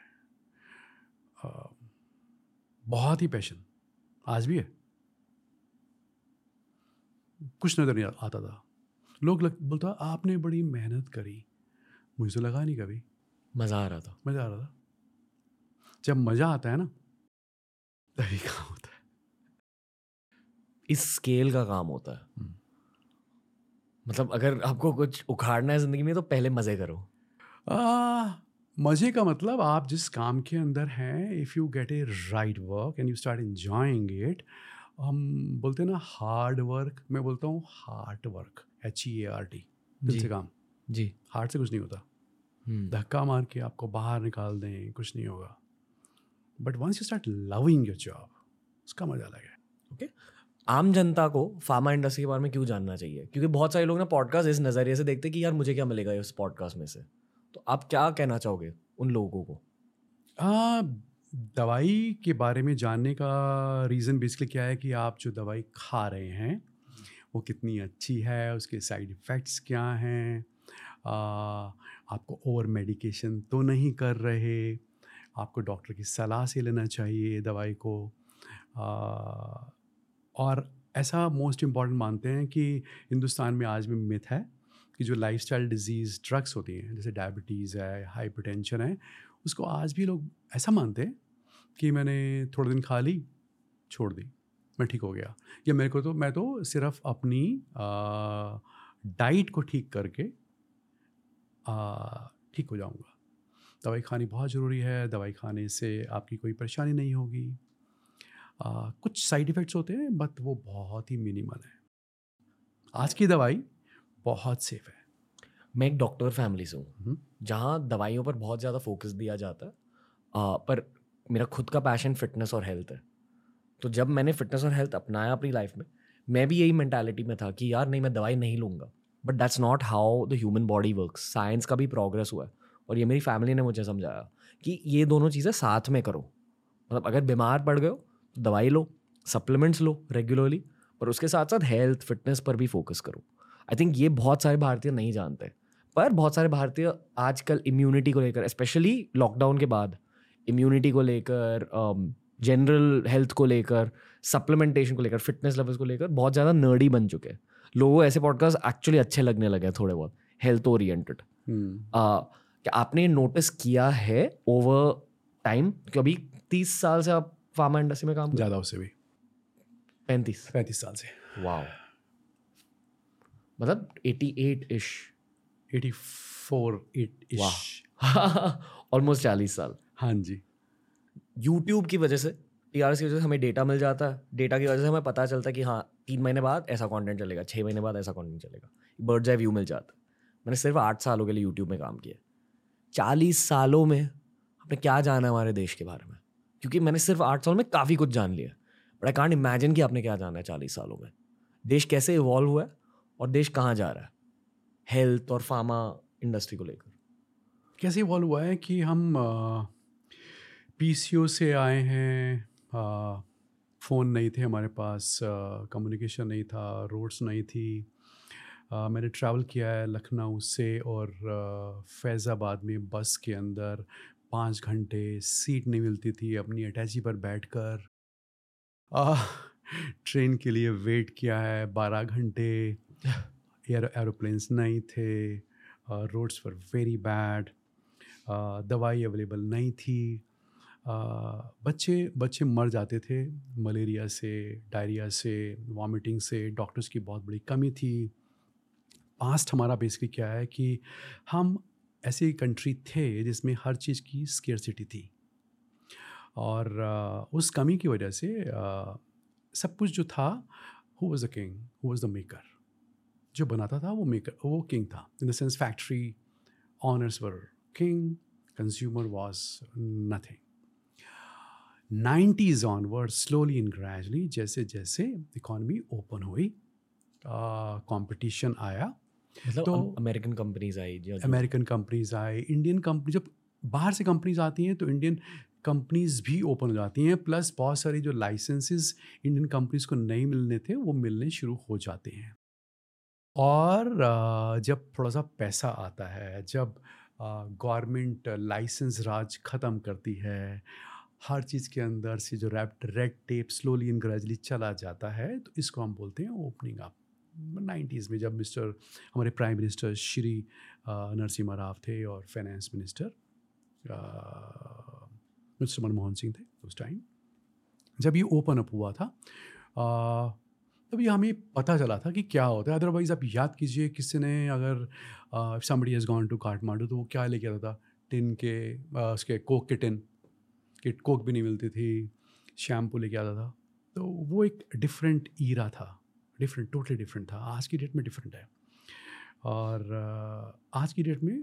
बहुत ही पैशन आज भी है. कुछ नज़र नहीं आता था. लोग लग, बोलता आपने बड़ी मेहनत करी. मुझे तो लगा नहीं कभी. मज़ा आ रहा था. मज़ा आ रहा था. जब मज़ा आता है ना तभी काम होता है. इस स्केल का काम होता है. हम्म। मतलब अगर आपको कुछ उखाड़ना है ज़िंदगी में तो पहले मज़े करो. आ, मज़े का मतलब आप जिस काम के अंदर हैं if you get a right work and you start enjoying it हम बोलते हैं ना हार्ड वर्क मैं बोलता हूँ heart work H E A R T दिल से काम। जी। हार्ट से कुछ नहीं होता। हम्म, धक्का मार के आपको बाहर निकाल दें कुछ नहीं होगा। But once you start loving your job उसका मज़ा अलग है। ओके? आम जनता को फार्मा इंडस्ट्री के बारे में क्यों जानना चाहिए? क्योंकि बहुत सारे लोग ना पॉडकास्ट इस नज़रिए से देखते हैं कि यार मुझे क्या मिलेगा इस पॉडकास्ट में से। तो आप क्या कहना चाहोगे उन लोगों को? आ, दवाई के बारे में जानने का रीज़न बेसिकली क्या है कि आप जो दवाई खा रहे हैं वो कितनी अच्छी है उसके साइड इफ़ेक्ट्स क्या हैं आपको ओवर मेडिकेशन तो नहीं कर रहे आपको डॉक्टर की सलाह से लेना चाहिए दवाई को आ, और ऐसा मोस्ट इंपॉर्टेंट मानते हैं कि हिंदुस्तान में आज भी मिथ है। कि जो लाइफस्टाइल डिज़ीज़ ड्रग्स होती हैं जैसे डायबिटीज़ है हाइपरटेंशन है उसको आज भी लोग ऐसा मानते हैं कि मैंने थोड़े दिन खा ली छोड़ दी मैं ठीक हो गया। या मेरे को तो मैं तो सिर्फ़ अपनी डाइट को ठीक करके ठीक हो जाऊँगा। दवाई खानी बहुत ज़रूरी है दवाई खाने से आपकी कोई परेशानी नहीं होगी। आ, कुछ साइड इफ़ेक्ट्स होते हैं बट वो बहुत ही मिनिमल है। आज की दवाई बहुत सेफ़ है। मैं एक डॉक्टर फैमिली से हूँ हम्म। जहाँ दवाइयों पर बहुत ज़्यादा फोकस दिया जाता है। पर मेरा खुद का पैशन फिटनेस और हेल्थ है। तो जब मैंने फिटनेस और हेल्थ अपनाया अपनी लाइफ में मैं भी यही मैंटेलिटी में था कि यार नहीं मैं दवाई नहीं लूँगा। But that's not how the human body work science का भी प्रोग्रेस हुआ है। और ये मेरी फैमिली ने मुझे समझाया कि ये दोनों चीज़ें साथ में करो। मतलब अगर बीमार पड़ गए हो तो दवाई लो सप्लीमेंट्स लो रेगुलरली पर उसके साथ साथ हेल्थ फिटनेस पर भी फोकस करो। आई थिंक ये बहुत सारे भारतीय नहीं जानते। पर बहुत सारे भारतीय आजकल इम्यूनिटी को लेकर स्पेशली लॉकडाउन के बाद इम्यूनिटी को लेकर जनरल हेल्थ को लेकर सप्लीमेंटेशन को लेकर फिटनेस लेवल्स को लेकर बहुत ज़्यादा नर्डी बन चुके हैं। लोगों को ऐसे पॉडकास्ट एक्चुअली अच्छे लगने लगे हैं थोड़े बहुत हेल्थ ओरिएंटेड हम्म, क्या आपने नोटिस किया है ओवर टाइम कि अभी तीस साल से आप फार्मा इंडस्ट्री में काम ज़्यादा उससे भी। पैंतीस। पैंतीस साल से। वाओ मतलब eighty eight ish eighty four eight वाह ऑलमोस्ट चालीस साल। हाँ जी। यूट्यूब की वजह से टी आर की वजह से हमें डेटा मिल जाता है। डेटा की वजह से हमें पता चलता है कि हाँ तीन महीने बाद ऐसा कंटेंट चलेगा छः महीने बाद ऐसा कंटेंट चलेगा। बर्ड आई व्यू मिल जाता मैंने सिर्फ़ आठ सालों के लिए यूट्यूब में काम किया चालीस सालों में आपने क्या जाना हमारे देश के बारे में? क्योंकि मैंने सिर्फ़ आठ साल में काफ़ी कुछ जान लिया बट आई कॉन्ट इमेजिन कि आपने क्या जाना है चालीस सालों में। देश कैसे इवॉल्व हुआ है? और देश कहाँ जा रहा है? हेल्थ और फार्मा इंडस्ट्री को लेकर। कैसे इवॉल्व हुआ है कि हम पीसीओ से आए हैं फ़ोन नहीं थे हमारे पास कम्युनिकेशन नहीं था रोड्स नहीं थी। आ, मैंने ट्रैवल किया है लखनऊ से और फैज़ाबाद में बस के अंदर पाँच घंटे सीट नहीं मिलती थी अपनी अटैची पर बैठकर। ट्रेन के लिए वेट किया है बारह घंटे। एयर एरोप्लेन्स नहीं थे रोड्स फॉर वेरी बैड दवाई अवेलेबल नहीं थी. बच्चे बच्चे मर जाते थे. मलेरिया से डायरिया से वॉमिटिंग से डॉक्टर्स की बहुत बड़ी कमी थी. पास्ट हमारा बेसिकली क्या है कि हम ऐसी कंट्री थे जिसमें हर चीज़ की स्केरसिटी थी. और उस कमी की वजह से सब कुछ जो था who was the king who was the maker जो बनाता था वो मेकर वो किंग था. In the sense factory owners were king consumer was nothing nineties onward slowly and gradually जैसे जैसे इकॉनमी ओपन हुई कंपटीशन आया मतलब तो अमेरिकन कंपनीज़ आई अमेरिकन कंपनीज़ आए इंडियन कंपनी जब बाहर से कंपनीज़ आती हैं तो इंडियन कंपनीज़ भी ओपन हो जाती हैं प्लस बहुत सारी जो लाइसेंसेस इंडियन कंपनीज़ को नहीं मिलने थे वो मिलने शुरू हो जाते हैं। और जब थोड़ा सा पैसा आता है, जब गवर्नमेंट लाइसेंस राज ख़त्म करती है, हर चीज़ के अंदर से जो rap red tape slowly and gradually चला जाता है तो इसको हम बोलते हैं ओपनिंग अप। नाइन्टीज़ में जब मिस्टर, हमारे प्राइम मिनिस्टर श्री नरसिम्हा राव थे और finance minister mister Manmohan Singh थे उस टाइम, जब ये ओपन अप हुआ था तब ये हमें पता चला था कि क्या होता है। अदरवाइज़ आप याद कीजिए किसी ने अगर somebody has gone to Kathmandu तो वो क्या लेके आता था? टिन के आ, उसके कोक के टिन किट कोक भी नहीं मिलती थी। शैम्पू लेके आता था। तो वो एक डिफरेंट ईरा था। डिफरेंट टोटली डिफरेंट था। आज की डेट में डिफरेंट है। और आज की डेट में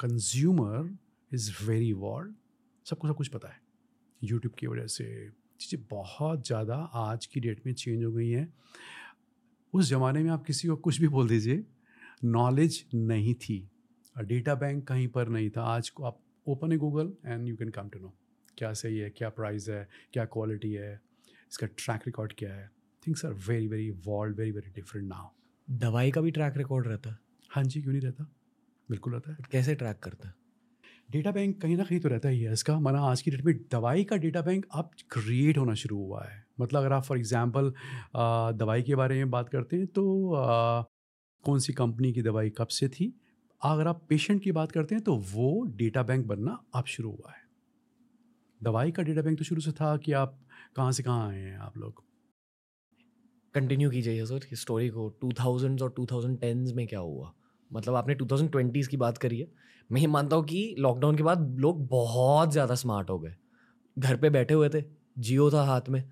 कंज्यूमर इज़ वेरी वॉल्ड सबको सब कुछ पता है। यूट्यूब की वजह से चीज़ें बहुत ज़्यादा आज की डेट में चेंज हो गई हैं। उस ज़माने में आप किसी को कुछ भी बोल दीजिए नॉलेज नहीं थी। डेटा बैंक कहीं पर नहीं था। आज को आप ओपन है Google and you can come to know. क्या सही है क्या प्राइस है क्या क्वालिटी है इसका ट्रैक रिकॉर्ड क्या है। Things are very very walled very very different now. दवाई का भी ट्रैक रिकॉर्ड रहता? है हाँ जी क्यों नहीं रहता? बिल्कुल रहता है। कैसे ट्रैक करता? है डेटा बैंक कहीं ना कहीं तो रहता ही है। इसका माना आज की डेट में दवाई का डेटा बैंक अब क्रिएट होना शुरू हुआ है। मतलब अगर आप फॉर एग्जांपल दवाई के बारे में बात करते हैं तो आ, कौन सी कंपनी की दवाई कब से थी? अगर आप पेशेंट की बात करते हैं तो वो डेटा बैंक बनना अब शुरू हुआ है। दवाई का डेटा बैंक तो शुरू से था कि आप कहाँ से कहाँ आए हैं आप लोग। कंटिन्यू कीजिए सर स्टोरी को टू थाउज़ेंड और टू थाउज़ेंड में क्या हुआ? मतलब आपने टू थाउज़ेंड ट्वेंटीज़ की बात करी है। मैं ये मानता हूँ कि लॉकडाउन के बाद लोग बहुत ज़्यादा स्मार्ट हो गए। घर पे बैठे हुए थे। जियो था हाथ में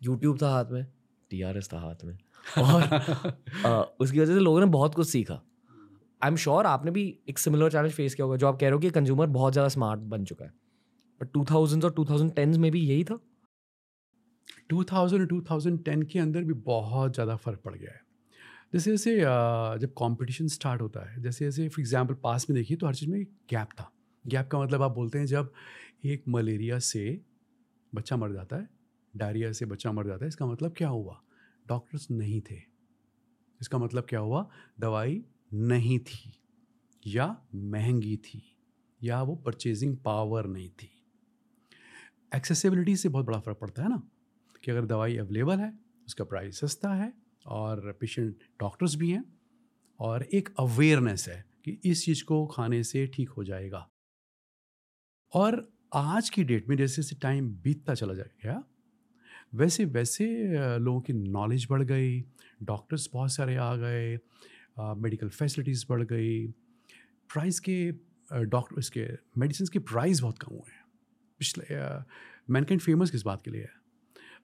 यूट्यूब था हाथ में टीआरएस था हाथ में। और आ, उसकी वजह से लोगों ने बहुत कुछ सीखा। आई एम श्योर आपने भी एक सिमिलर चैलेंज फेस किया होगा जो आप कह रहे हो कि कंज्यूमर बहुत ज़्यादा स्मार्ट बन चुका है। बट टू थाउज़ेंड और टू थाउज़ेंड टेन में भी यही था? Two thousand two thousand ten के अंदर भी बहुत ज़्यादा फ़र्क पड़ गया है। जैसे जैसे जब कंपटीशन स्टार्ट होता है, जैसे जैसे फॉर एग्जांपल पास में देखिए तो हर चीज़ में गैप था। गैप का मतलब आप बोलते हैं जब एक मलेरिया से बच्चा मर जाता है डायरिया से बच्चा मर जाता है, इसका मतलब क्या हुआ? डॉक्टर्स नहीं थे। इसका मतलब क्या हुआ? दवाई नहीं थी या महँगी थी या वो परचेजिंग पावर नहीं थी। एक्सेसिबिलिटी से बहुत बड़ा फ़र्क पड़ता है ना, कि अगर दवाई अवेलेबल है, उसका प्राइस सस्ता है और पेशेंट डॉक्टर्स भी हैं और एक अवेयरनेस है कि इस चीज़ को खाने से ठीक हो जाएगा। और आज की डेट में जैसे जैसे टाइम बीतता चला गया, वैसे वैसे लोगों की नॉलेज बढ़ गई डॉक्टर्स बहुत सारे आ गए मेडिकल फैसिलिटीज़ बढ़ गई प्राइस के डॉक्टर इसके मेडिसिन के प्राइस बहुत कम हुए हैं। पिछले मैनकाइंड फ़ेमस किस बात के लिए है?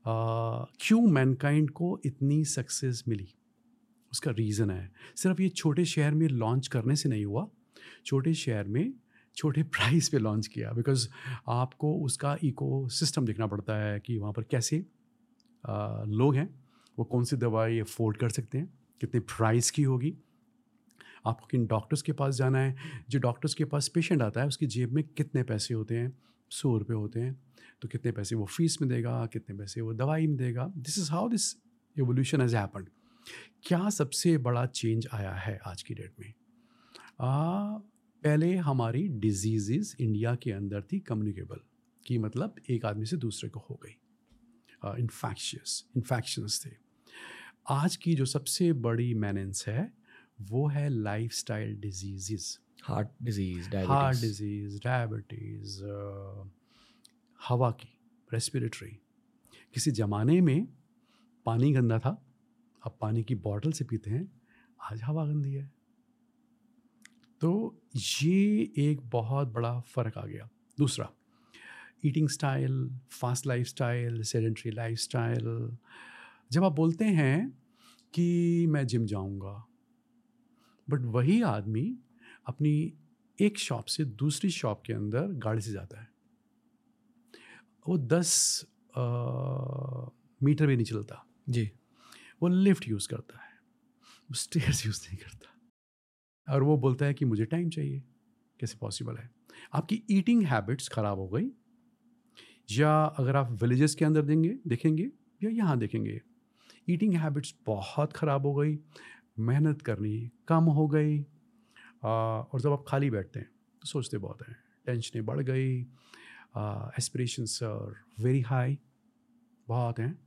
क्यों मैनकाइंड को इतनी सक्सेस मिली? उसका रीज़न है। सिर्फ़ ये छोटे शहर में लॉन्च करने से नहीं हुआ। छोटे शहर में छोटे प्राइस पे लॉन्च किया। बिकॉज़ आपको उसका इको सिस्टम देखना पड़ता है कि वहाँ पर कैसे आ, लोग हैं। वो कौन सी दवाई अफोर्ड कर सकते हैं? कितने प्राइस की होगी? आपको किन डॉक्टर्स के पास जाना है? जो डॉक्टर्स के पास पेशेंट आता है उसकी जेब में कितने पैसे होते हैं? सौ रुपये होते हैं। तो कितने पैसे वो फ़ीस में देगा कितने पैसे वो दवाई में देगा। This is how this evolution has happen क्या सबसे बड़ा चेंज आया है आज की डेट में? आ, पहले हमारी डिज़ीज़ इंडिया के अंदर थी कम्युनिकेबल कि मतलब एक आदमी से दूसरे को हो गई। इन्फेक्शियस इन्फेक्शंस थे। आज की जो सबसे बड़ी मैनेंस है वो है lifestyle disease heart disease heart disease diabetes हवा की रेस्पिरेटरी किसी ज़माने में पानी गंदा था, अब पानी की बॉटल से पीते हैं, आज हवा गंदी है। तो ये एक बहुत बड़ा फ़र्क आ गया। दूसरा eating style fast lifestyle sedentary lifestyle जब आप बोलते हैं कि मैं जिम जाऊँगा बट वही आदमी अपनी एक शॉप से दूसरी शॉप के अंदर गाड़ी से जाता है। वो दस आ, मीटर भी नहीं चलता। जी। वो लिफ्ट यूज़ करता है। वो स्टेयर्स यूज़ नहीं करता। और वो बोलता है कि मुझे टाइम चाहिए। कैसे पॉसिबल है? आपकी ईटिंग हैबिट्स ख़राब हो गई? या अगर आप विलेजेस के अंदर देंगे देखेंगे या यहाँ देखेंगे ईटिंग हैबिट्स बहुत ख़राब हो गई मेहनत करनी कम हो गई और जब आप खाली बैठते हैं तो सोचते बहुत हैं टेंशनें बढ़ गई एस्पिरेशंस वेरी हाई बहुत हैं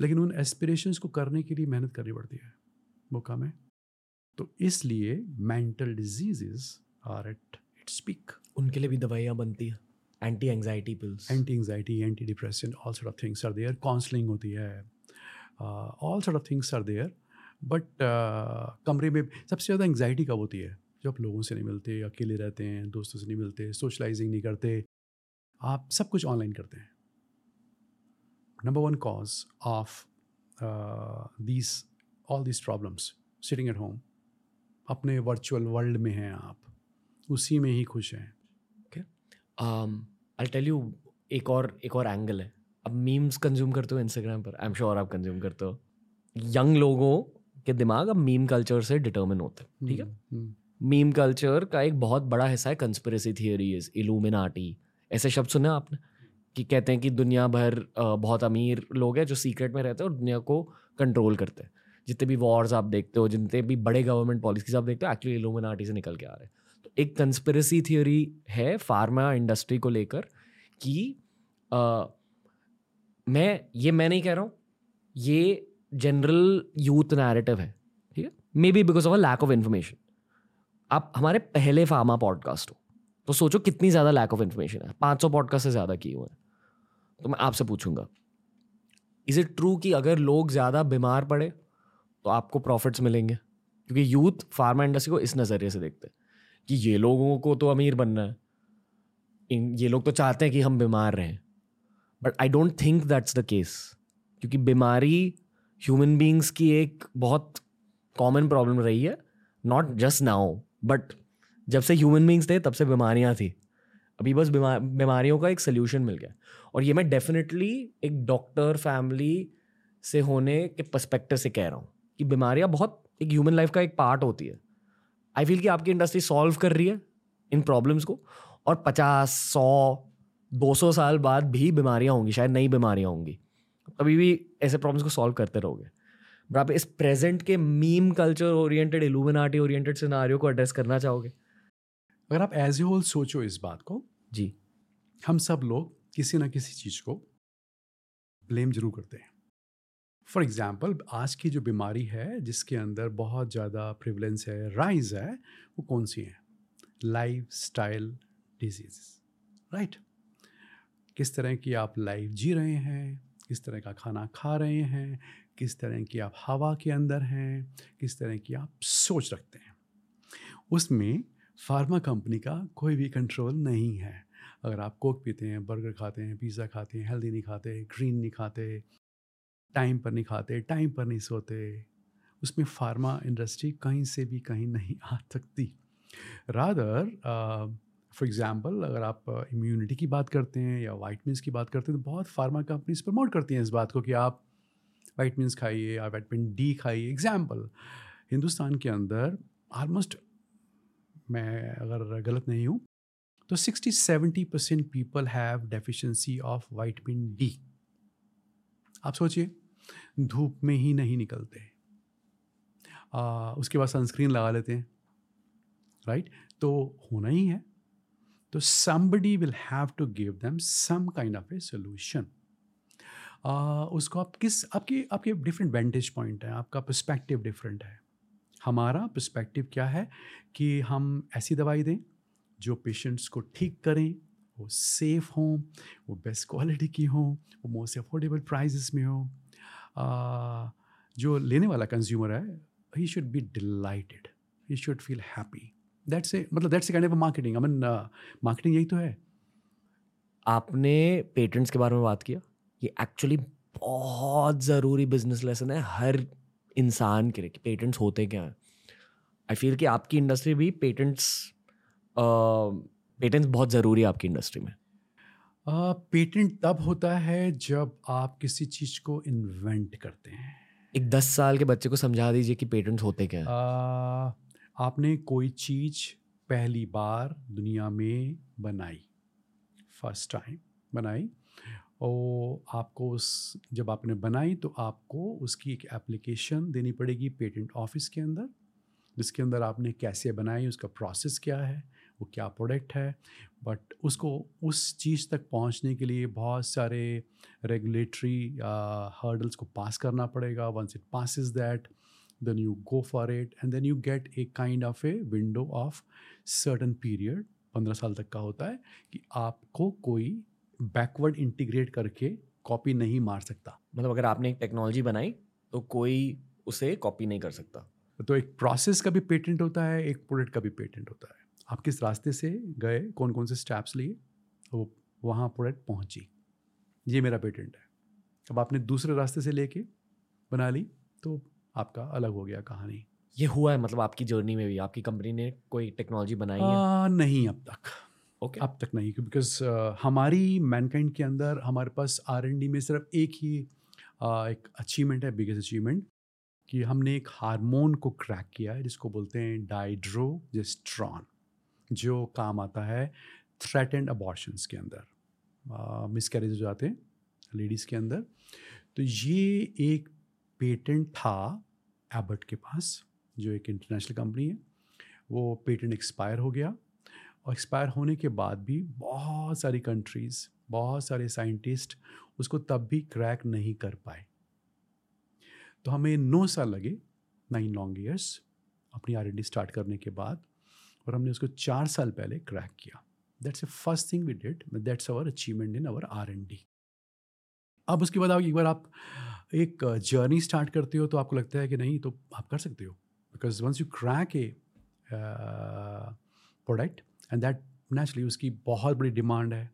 लेकिन उन एस्पिरेशंस को करने के लिए मेहनत करनी पड़ती है वो कम है तो इसलिए mental diseases are at its peak उनके लिए भी दवाइयाँ बनती हैं anti anxiety pills anti anxiety anti depression all sort of things are there counselling होती है all sort of things are there but कमरे में सबसे ज़्यादा एंगजाइटी कब होती है? जब लोगों से नहीं मिलते अकेले रहते हैं दोस्तों से नहीं मिलते सोशलाइजिंग नहीं करते आप सब कुछ ऑनलाइन करते हैं। Number one cause of these all these problems sitting at home अपने वर्चुअल वर्ल्ड में हैं आप उसी में ही खुश हैं। ओके आई टेल यू एक और एक और एंगल है। अब मीम्स कंज्यूम करते हो इंस्टाग्राम पर आई एम श्योर आप कंज्यूम करते हो। यंग लोगों के दिमाग अब मीम कल्चर से डिटर्मिन होते हैं ठीक है? Meme hmm, culture hmm. का एक बहुत बड़ा हिस्सा है कंस्पिरेसी थियोरीज इलूमिनाटी ऐसे शब्द सुने आपने? कि कहते हैं कि दुनिया भर बहुत अमीर लोग हैं जो सीक्रेट में रहते हैं और दुनिया को कंट्रोल करते हैं। जितने भी वॉर्स आप देखते हो, जितने भी बड़े गवर्नमेंट पॉलिसीज़ आप देखते हो एक्चुअली इलूमिनाटी से निकल के आ रहे हैं। तो एक कंस्पिरेसी थियोरी है फार्मा इंडस्ट्री को लेकर कि मैं, ये मैं नहीं कह रहा हूँ, ये जनरल यूथ नैरेटिव है, ठीक है? Maybe because of a lack of information आप, हमारे पहले फार्मा पॉडकास्ट हो। तो सोचो कितनी ज़्यादा लैक ऑफ़ इन्फॉर्मेशन है। पाँच सौ पॉडकास्ट से ज़्यादा किए हुए हैं। तो मैं आपसे पूछूँगा इज़ इट ट्रू कि अगर लोग ज़्यादा बीमार पड़े तो आपको प्रॉफिट्स मिलेंगे? क्योंकि यूथ फार्मा इंडस्ट्री को इस नज़रिए से देखते हैं कि ये लोगों को तो अमीर बनना है। इन, ये लोग तो चाहते हैं कि हम बीमार रहें। But I don't think that's the case क्योंकि बीमारी ह्यूमन बींग्स की एक बहुत कॉमन प्रॉब्लम रही है नॉट जस्ट नाउ बट जब से ह्यूमन बींग्स थे, तब से बीमारियाँ थी। अभी बस बीमार बीमारियों का एक सोल्यूशन मिल गया। और ये मैं डेफिनेटली एक डॉक्टर फैमिली से होने के पर्सपेक्टिव से कह रहा हूँ कि बीमारियाँ बहुत एक ह्यूमन लाइफ का एक पार्ट होती है। आई फील कि आपकी इंडस्ट्री सॉल्व कर रही है इन प्रॉब्लम्स को और पचास, सौ, दो सौ साल बाद भी बीमारियाँ होंगी, शायद नई बीमारियाँ होंगी। अभी भी ऐसे प्रॉब्लम्स को सॉल्व करते रहोगे। बट आप इस प्रेजेंट के meme culture oriented illuminati oriented scenario को एड्रेस करना चाहोगे अगर आप एज ए होल सोचो इस बात को जी। हम सब लोग किसी ना किसी चीज़ को ब्लेम ज़रूर करते हैं। फॉर एग्ज़ाम्पल आज की जो बीमारी है जिसके अंदर बहुत ज़्यादा प्रिवलेंस है राइज है वो कौन सी है? लाइफ स्टाइल डिज़ीज़ राइट किस तरह की आप लाइफ जी रहे हैं किस तरह का खाना खा रहे हैं किस तरह की आप हवा के अंदर हैं किस तरह की आप सोच रखते हैं। उसमें फार्मा कंपनी का कोई भी कंट्रोल नहीं है। अगर आप कोक पीते हैं, बर्गर खाते हैं, पिज़्ज़ा खाते हैं, हेल्दी नहीं खाते, ग्रीन नहीं खाते, टाइम पर नहीं खाते, टाइम पर नहीं सोते, उसमें फार्मा इंडस्ट्री कहीं से भी कहीं नहीं आ सकती। रादर फॉर एग्जांपल अगर आप इम्यूनिटी की बात करते हैं या वाइटमिनस की बात करते हैं तो बहुत फार्मा कंपनीज़ प्रमोट करती हैं इस बात को कि आप वाइटमिनस खाइए या वाइटमिन डी खाइए। एग्ज़ाम्पल हिंदुस्तान के अंदर ऑलमोस्ट मैं अगर गलत नहीं हूँ तो sixty seventy percent people have deficiency of vitamin D आप सोचिए धूप में ही नहीं निकलते। आ, उसके बाद सनस्क्रीन लगा लेते हैं राइट तो होना ही है। तो somebody will have to give them some kind of a solution उसको आप किस आपके आपके डिफरेंट वेंटेज पॉइंट है आपका पर्सपेक्टिव डिफरेंट है। हमारा पर्सपेक्टिव क्या है कि हम ऐसी दवाई दें जो पेशेंट्स को ठीक करें, वो सेफ़ हों, वो बेस्ट क्वालिटी की हों, वो मोस्ट अफोर्डेबल प्राइजेस में हो। जो लेने वाला कंज्यूमर है he should be delighted he should feel happy that's a मतलब that's a kind of marketing I mean marketing यही तो है। आपने पेटेंट्स के बारे में बात किया? ये एक्चुअली बहुत ज़रूरी बिज़नेस लेसन है, हर इंसान के लिए पेटेंट्स होते क्या हैं? आई फील कि आपकी इंडस्ट्री भी पेटेंट्स पेटेंट्स बहुत ज़रूरी है आपकी इंडस्ट्री में। पेटेंट तब होता है जब आप किसी चीज़ को इन्वेंट करते हैं। एक दस साल के बच्चे को समझा दीजिए कि पेटेंट्स होते क्या हैं। आपने कोई चीज़ पहली बार दुनिया में बनाई? फ़र्स्ट टाइम बनाई? और आपको उस, जब आपने बनाई तो आपको उसकी एक एप्लीकेशन देनी पड़ेगी पेटेंट ऑफ़िस के अंदर, जिसके अंदर आपने कैसे बनाई, उसका प्रोसेस क्या है, वो क्या प्रोडक्ट है। बट उसको, उस चीज़ तक पहुँचने के लिए बहुत सारे रेगुलेटरी हर्डल्स को पास करना पड़ेगा। Once it passes that then you go for it and then you get a kind of a window of certain period पंद्रह साल तक का होता है, कि आपको कोई बैकवर्ड इंटीग्रेट करके कॉपी नहीं मार सकता। मतलब अगर आपने एक टेक्नोलॉजी बनाई तो कोई उसे कॉपी नहीं कर सकता। तो एक प्रोसेस का भी पेटेंट होता है एक प्रोडक्ट का भी पेटेंट होता है। आप किस रास्ते से गए कौन कौन से स्टेप्स लिए वो वहाँ प्रोडक्ट पहुँची। ये मेरा पेटेंट है। अब आपने दूसरे रास्ते से लेके बना ली तो आपका अलग हो गया कहानी। ये हुआ है मतलब आपकी जर्नी में भी आपकी कंपनी ने कोई टेक्नोलॉजी बनाई है? नहीं अब तक। Okay. अब तक नहीं बिकॉज़ uh, हमारी मैनकाइंड के अंदर हमारे पास आर एन डी में सिर्फ़ एक ही uh, एक अचीवमेंट है बिगेस्ट अचीवमेंट कि हमने एक हार्मोन को क्रैक किया है जिसको बोलते हैं डाइड्रोजेस्ट्रॉन जो काम आता है थ्रेट एंड अबॉर्शंस के अंदर। मिस कैरेज हो जाते हैं लेडीज़ के अंदर। तो ये एक पेटेंट था एबर्ट के पास जो एक इंटरनेशनल कंपनी है वो पेटेंट एक्सपायर हो गया। और एक्सपायर होने के बाद भी बहुत सारी कंट्रीज़ बहुत सारे साइंटिस्ट उसको तब भी क्रैक नहीं कर पाए। तो हमें नौ साल लगे नाइन लॉन्ग ईयर्स अपनी आर स्टार्ट करने के बाद, और हमने उसको चार साल पहले क्रैक किया। That's a first thing we did that's our achievement in our R and D अब उसके बाद एक बार आप एक जर्नी स्टार्ट करते हो तो आपको लगता है कि नहीं तो आप कर सकते हो। Because once you crack a product and that naturally उसकी बहुत बड़ी डिमांड है।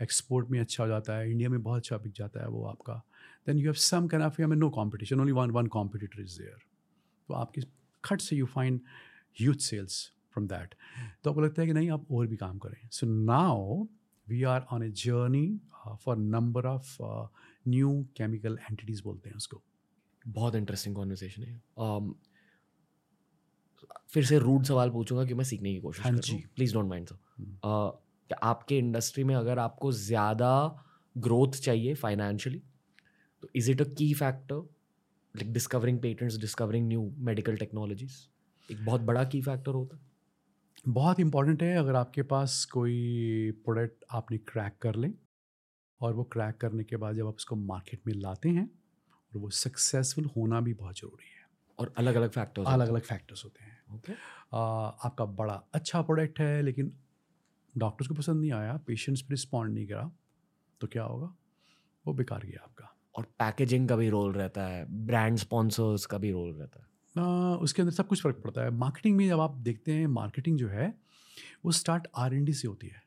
एक्सपोर्ट में अच्छा हो जाता है इंडिया में बहुत अच्छा बिक जाता है वो आपका। Then you have some kind of you know competition only one one competitor is there तो आपकी खट से you find huge sales from that तो आपको लगता है कि नहीं आप और भी काम करें। So now we are on a journey for number of new chemical entities बोलते हैं उसको। बहुत इंटरेस्टिंग कॉन्वर्सेशन है। Um, फिर से रूड सवाल पूछूँगा कि मैं सीखने की कोशिश हाँ जी। प्लीज़ डोंट माइंड सो आपके इंडस्ट्री में अगर आपको ज़्यादा ग्रोथ चाहिए फाइनेंशियली तो is it a key factor like discovering patents discovering new medical technologies एक बहुत बड़ा की फैक्टर होता है। बहुत इंपॉर्टेंट है अगर आपके पास कोई प्रोडक्ट आपने क्रैक कर लें और वो क्रैक करने के बाद जब आप उसको मार्केट में लाते हैं और वो सक्सेसफुल होना भी बहुत ज़रूरी है। और अलग अलग फैक्टर्स अलग अलग फैक्टर्स होते हैं। Okay. आपका बड़ा अच्छा प्रोडक्ट है लेकिन डॉक्टर्स को पसंद नहीं आया पेशेंट्स भी रिस्पॉन्ड नहीं करा तो क्या होगा? वो बेकार गया आपका। और पैकेजिंग का भी रोल रहता है ब्रांड स्पॉन्सर्स का भी रोल रहता है। आ, उसके अंदर सब कुछ फ़र्क पड़ता है। मार्केटिंग में जब आप देखते हैं मार्केटिंग जो है वो स्टार्ट आर एन डी से होती है।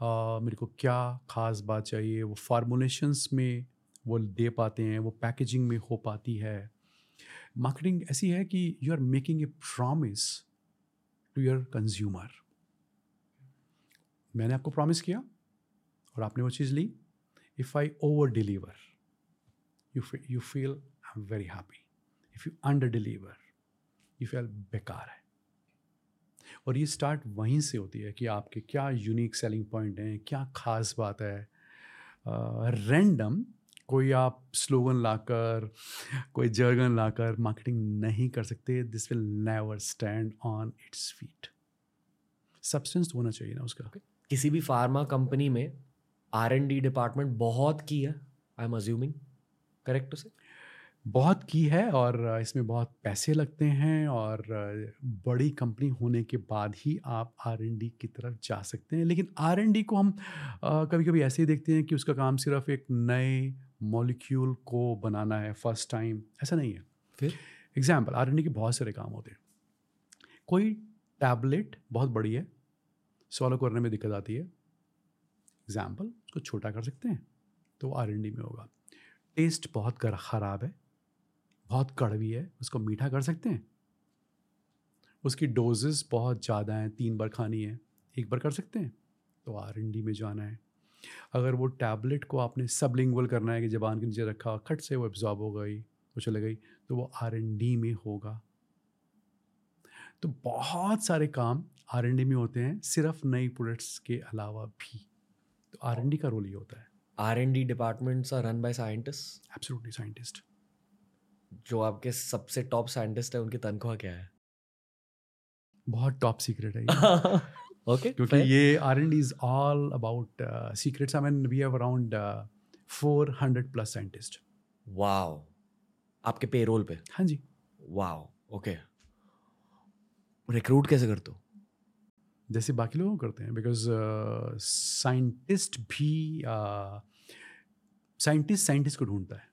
आ, मेरे को क्या ख़ास बात चाहिए? वो फार्मोलेशंस में वो दे पाते हैं वो पैकेजिंग में हो पाती है। मार्केटिंग ऐसी है कि you are making a promise to your consumer मैंने आपको प्रॉमिस किया और आपने वो चीज़ ली। If I over deliver you you feel I am very happy if you under deliver you feel बेकार है। और ये स्टार्ट वहीं से होती है कि आपके क्या यूनिक सेलिंग पॉइंट हैं, क्या खास बात है। रैंडम कोई आप स्लोगन लाकर कोई जर्गन लाकर मार्केटिंग नहीं कर सकते this will never stand on its feet substance होना चाहिए ना उसका। किसी भी फार्मा कंपनी में आर एन डी डिपार्टमेंट बहुत की है आई एम अज्यूमिंग करेक्ट उसे? बहुत की है और इसमें बहुत पैसे लगते हैं और बड़ी कंपनी होने के बाद ही आप आर एन डी की तरफ़ जा सकते हैं। लेकिन आर एन डी को हम कभी कभी ऐसे ही देखते हैं कि उसका काम सिर्फ़ एक नए मॉलिक्यूल को बनाना है फ़र्स्ट टाइम ऐसा नहीं है। फिर? एग्ज़ाम्पल आर के बहुत सारे काम होते हैं। कोई टैबलेट बहुत बड़ी है सॉल्व करने में दिक्कत आती है। एग्ज़ाम्पल उसको छोटा कर सकते हैं तो आर एन डी में होगा। टेस्ट बहुत ख़राब है बहुत कड़वी है उसको मीठा कर सकते हैं। उसकी डोजेस बहुत ज़्यादा हैं तीन बार खानी है एक बार कर सकते हैं तो आर एन डी में जाना है। अगर वो टैबलेट को आपने सबलिंगुअल करना है कि जबान के नीचे रखा खट से वो एब्जॉर्ब हो गई वो चले गई तो वो आर में होगा। तो बहुत सारे काम आर में होते हैं सिर्फ़ नई प्रोडक्ट्स के अलावा भी। तो आर एन डी का रोल ये होता है। R and D departments are run by scientist absolutely scientist जो आपके सबसे टॉप साइंटिस्ट है उनकी तनख्वाह क्या है? बहुत टॉप सीक्रेट है ओके क्योंकि ये R and is all about secrets I mean we have around four hundred plus scientist wow आपके पेरोल पे? हाँ जी. वाओ ओके रिक्रूट कैसे करते हो? जैसे बाकी लोग करते हैं बिकॉज़ साइंटिस्ट uh, भी साइंटिस्ट uh, साइंटिस्ट को ढूंढता है.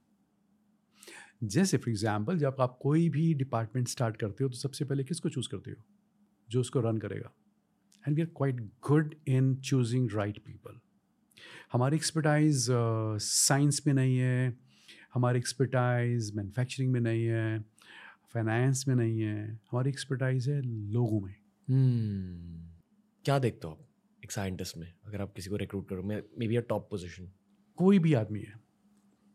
जैसे फॉर एग्ज़ाम्पल जब आप कोई भी डिपार्टमेंट स्टार्ट करते हो तो सबसे पहले किसको चूज़ करते हो? जो उसको रन करेगा. And we are quite good in choosing right people हमारी एक्सपर्टाइज साइंस में नहीं है हमारी एक्सपर्टाइज मैन्युफैक्चरिंग में नहीं है फाइनेंस में नहीं है हमारी एक्सपर्टाइज है लोगों में। hmm. क्या देखते हो आप एक साइंटिस्ट में अगर आप किसी को रिक्रूट करो maybe a top position कोई भी आदमी है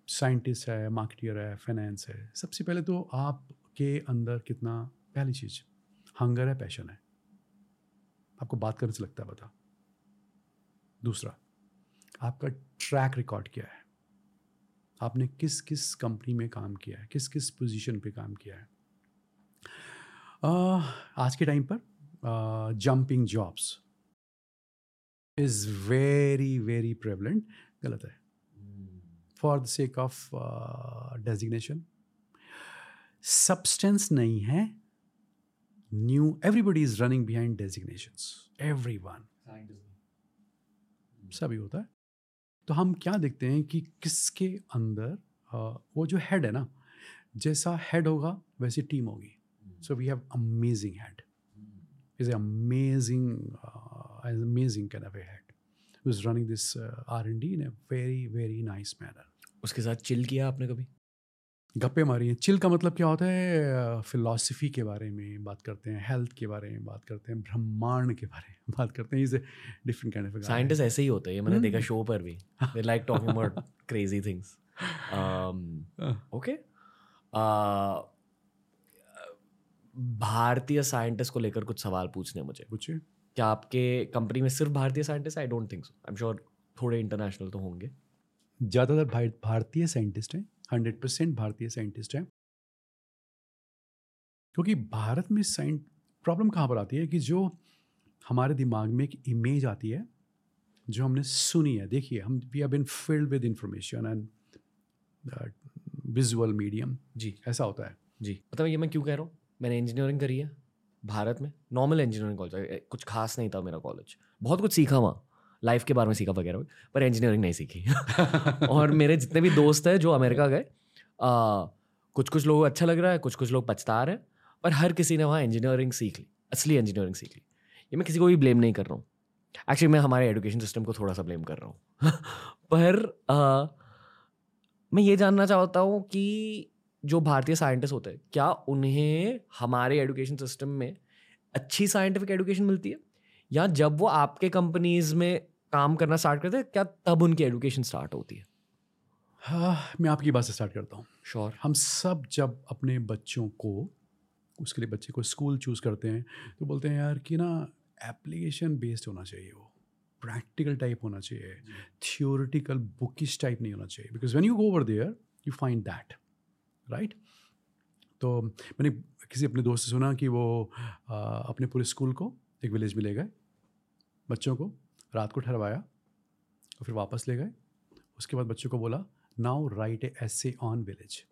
साइंटिस्ट है मार्केटियर है फाइनेंस है सबसे पहले तो आपके अंदर कितना पहली चीज़ हंगर है पैशन है। आपको बात करने से लगता है बता। दूसरा आपका ट्रैक रिकॉर्ड क्या है? आपने किस किस कंपनी में काम किया है? किस किस पोजीशन पे काम किया है? आ, आज के टाइम पर jumping jobs is very very prevalent गलत है। For the sake of designation substance नहीं है new everybody is running behind designation everyone सभी होता है। तो हम क्या देखते हैं कि किसके अंदर uh, वो जो हेड है ना जैसा हेड होगा वैसी टीम होगी। So we have amazing head is amazing amazing can of a head who is running this uh, R&D in a very very nice manner. उसके साथ चिल किया आपने कभी? गप्पे मारी हैं। चिल का मतलब क्या होता है? फिलॉसफी के बारे में बात करते हैं हेल्थ के बारे में बात करते हैं ब्रह्मांड के बारे में बात करते हैं। Is different kind of scientist ऐसे ही होते हैं मैंने देखा शो पर भी। They like talking about crazy things okay भारतीय साइंटिस्ट को लेकर कुछ सवाल पूछने मुझे। पूछिए। क्या आपके कंपनी में सिर्फ़ भारतीय scientist I don't think so I am sure थोड़े इंटरनेशनल तो होंगे। ज़्यादातर भारतीय साइंटिस्ट हैं। हंड्रेड परसेंट भारतीय साइंटिस्ट हैं। क्योंकि भारत में साइंट प्रॉब्लम कहाँ पर आती है कि जो हमारे दिमाग में एक इमेज आती है जो हमने सुनी है देखिए हम we have been filled with information and visual medium जी। ऐसा होता है। जी। मतलब ये मैं क्यों कह रहा हूँ? मैंने इंजीनियरिंग करी है भारत में नॉर्मल इंजीनियरिंग कॉलेज कुछ खास नहीं था मेरा कॉलेज बहुत कुछ सीखा वहाँ। लाइफ के बारे में सीखा वगैरह पर इंजीनियरिंग नहीं सीखी। और मेरे जितने भी दोस्त हैं जो अमेरिका गए कुछ कुछ लोगों को अच्छा लग रहा है कुछ कुछ लोग पछता रहे हैं पर हर किसी ने वहाँ इंजीनियरिंग सीख ली असली इंजीनियरिंग सीख ली। ये मैं किसी को भी ब्लेम नहीं कर रहा हूँ। एक्चुअली मैं हमारे एजुकेशन सिस्टम को थोड़ा सा ब्लेम कर रहा हूँ। पर आ, मैं ये जानना चाहता हूँ कि जो भारतीय साइंटिस्ट होते हैं क्या उन्हें हमारे एजुकेशन सिस्टम में अच्छी साइंटिफिक एजुकेशन मिलती है? या जब वो आपके कंपनीज़ में काम करना स्टार्ट करते हैं क्या तब उनकी एजुकेशन स्टार्ट होती है? हाँ मैं आपकी बात से स्टार्ट करता हूँ। श्योर हम सब जब अपने बच्चों को उसके लिए बच्चे को स्कूल चूज़ करते हैं तो बोलते हैं यार कि ना एप्लीकेशन बेस्ड होना चाहिए वो। प्रैक्टिकल टाइप होना चाहिए। थियोरिटिकल बुकिश टाइप नहीं होना चाहिए। Because when you go over there you find that right तो मैंने किसी अपने दोस्त से सुना कि वो आ, अपने पूरे स्कूल को एक विलेज में ले गए बच्चों को। रात को ठहरवाया और फिर वापस ले गए। उसके बाद बच्चों को बोला now write essay on village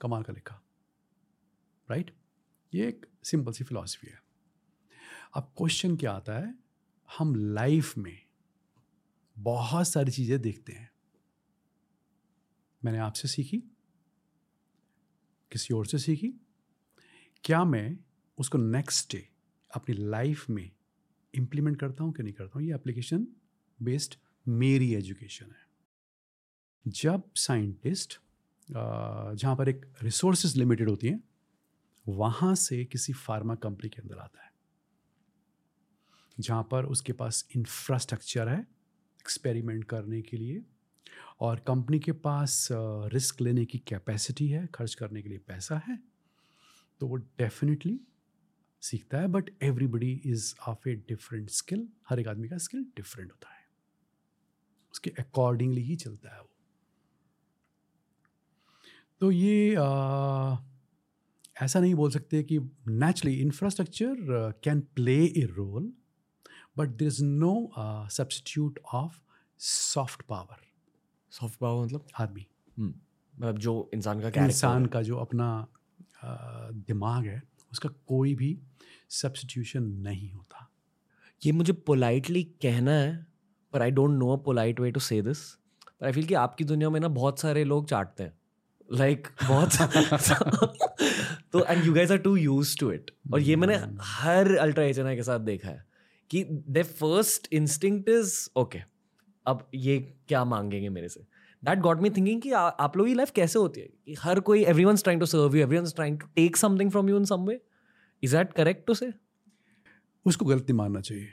कमाल का लिखा। राइट ये एक सिंपल सी फिलॉसफी है। अब क्वेश्चन क्या आता है? हम लाइफ में बहुत सारी चीज़ें देखते हैं। मैंने आपसे सीखी, किसी और से सीखी। क्या मैं उसको नेक्स्ट डे अपनी लाइफ में इम्प्लीमेंट करता हूँ कि नहीं करता हूँ, ये एप्लीकेशन बेस्ड मेरी एजुकेशन है। जब साइंटिस्ट जहाँ पर एक रिसोर्सेज लिमिटेड होती हैं, वहाँ से किसी फार्मा कंपनी के अंदर आता है। जहाँ पर उसके पास इंफ्रास्ट्रक्चर है एक्सपेरिमेंट करने के लिए और कंपनी के पास रिस्क लेने की कैपेसिटी है, खर्च करने के लिए पैसा है तो वो डेफिनेटली सीखता है but everybody is of a different skill हर एक आदमी का स्किल डिफरेंट होता है। उसके अकॉर्डिंगली ही चलता है वो। तो ये आ, ऐसा नहीं बोल सकते कि naturally infrastructure can play a role but there is no substitute of soft power soft power मतलब? आदमी। मतलब जो इंसान का इंसान का जो अपना दिमाग है उसका कोई भी सब्सटीट्यूशन नहीं होता। ये मुझे पोलाइटली कहना है पर I don't know a polite way to say this पर आई फील कि आपकी दुनिया में ना बहुत सारे लोग चाटते हैं। लाइक like, बहुत तो and you guys are to use to it और ये मैंने hmm. हर अल्ट्रा एच के साथ देखा है कि the first instinct is okay अब ये क्या मांगेंगे मेरे से? दैट गॉट मी थिंकिंग कि आ, आप लोगों की लाइफ कैसे होती है? कि हर कोई everyone trying to serve you everyone trying to take something from you in some way is that correct to say उसको गलत नहीं मानना चाहिए।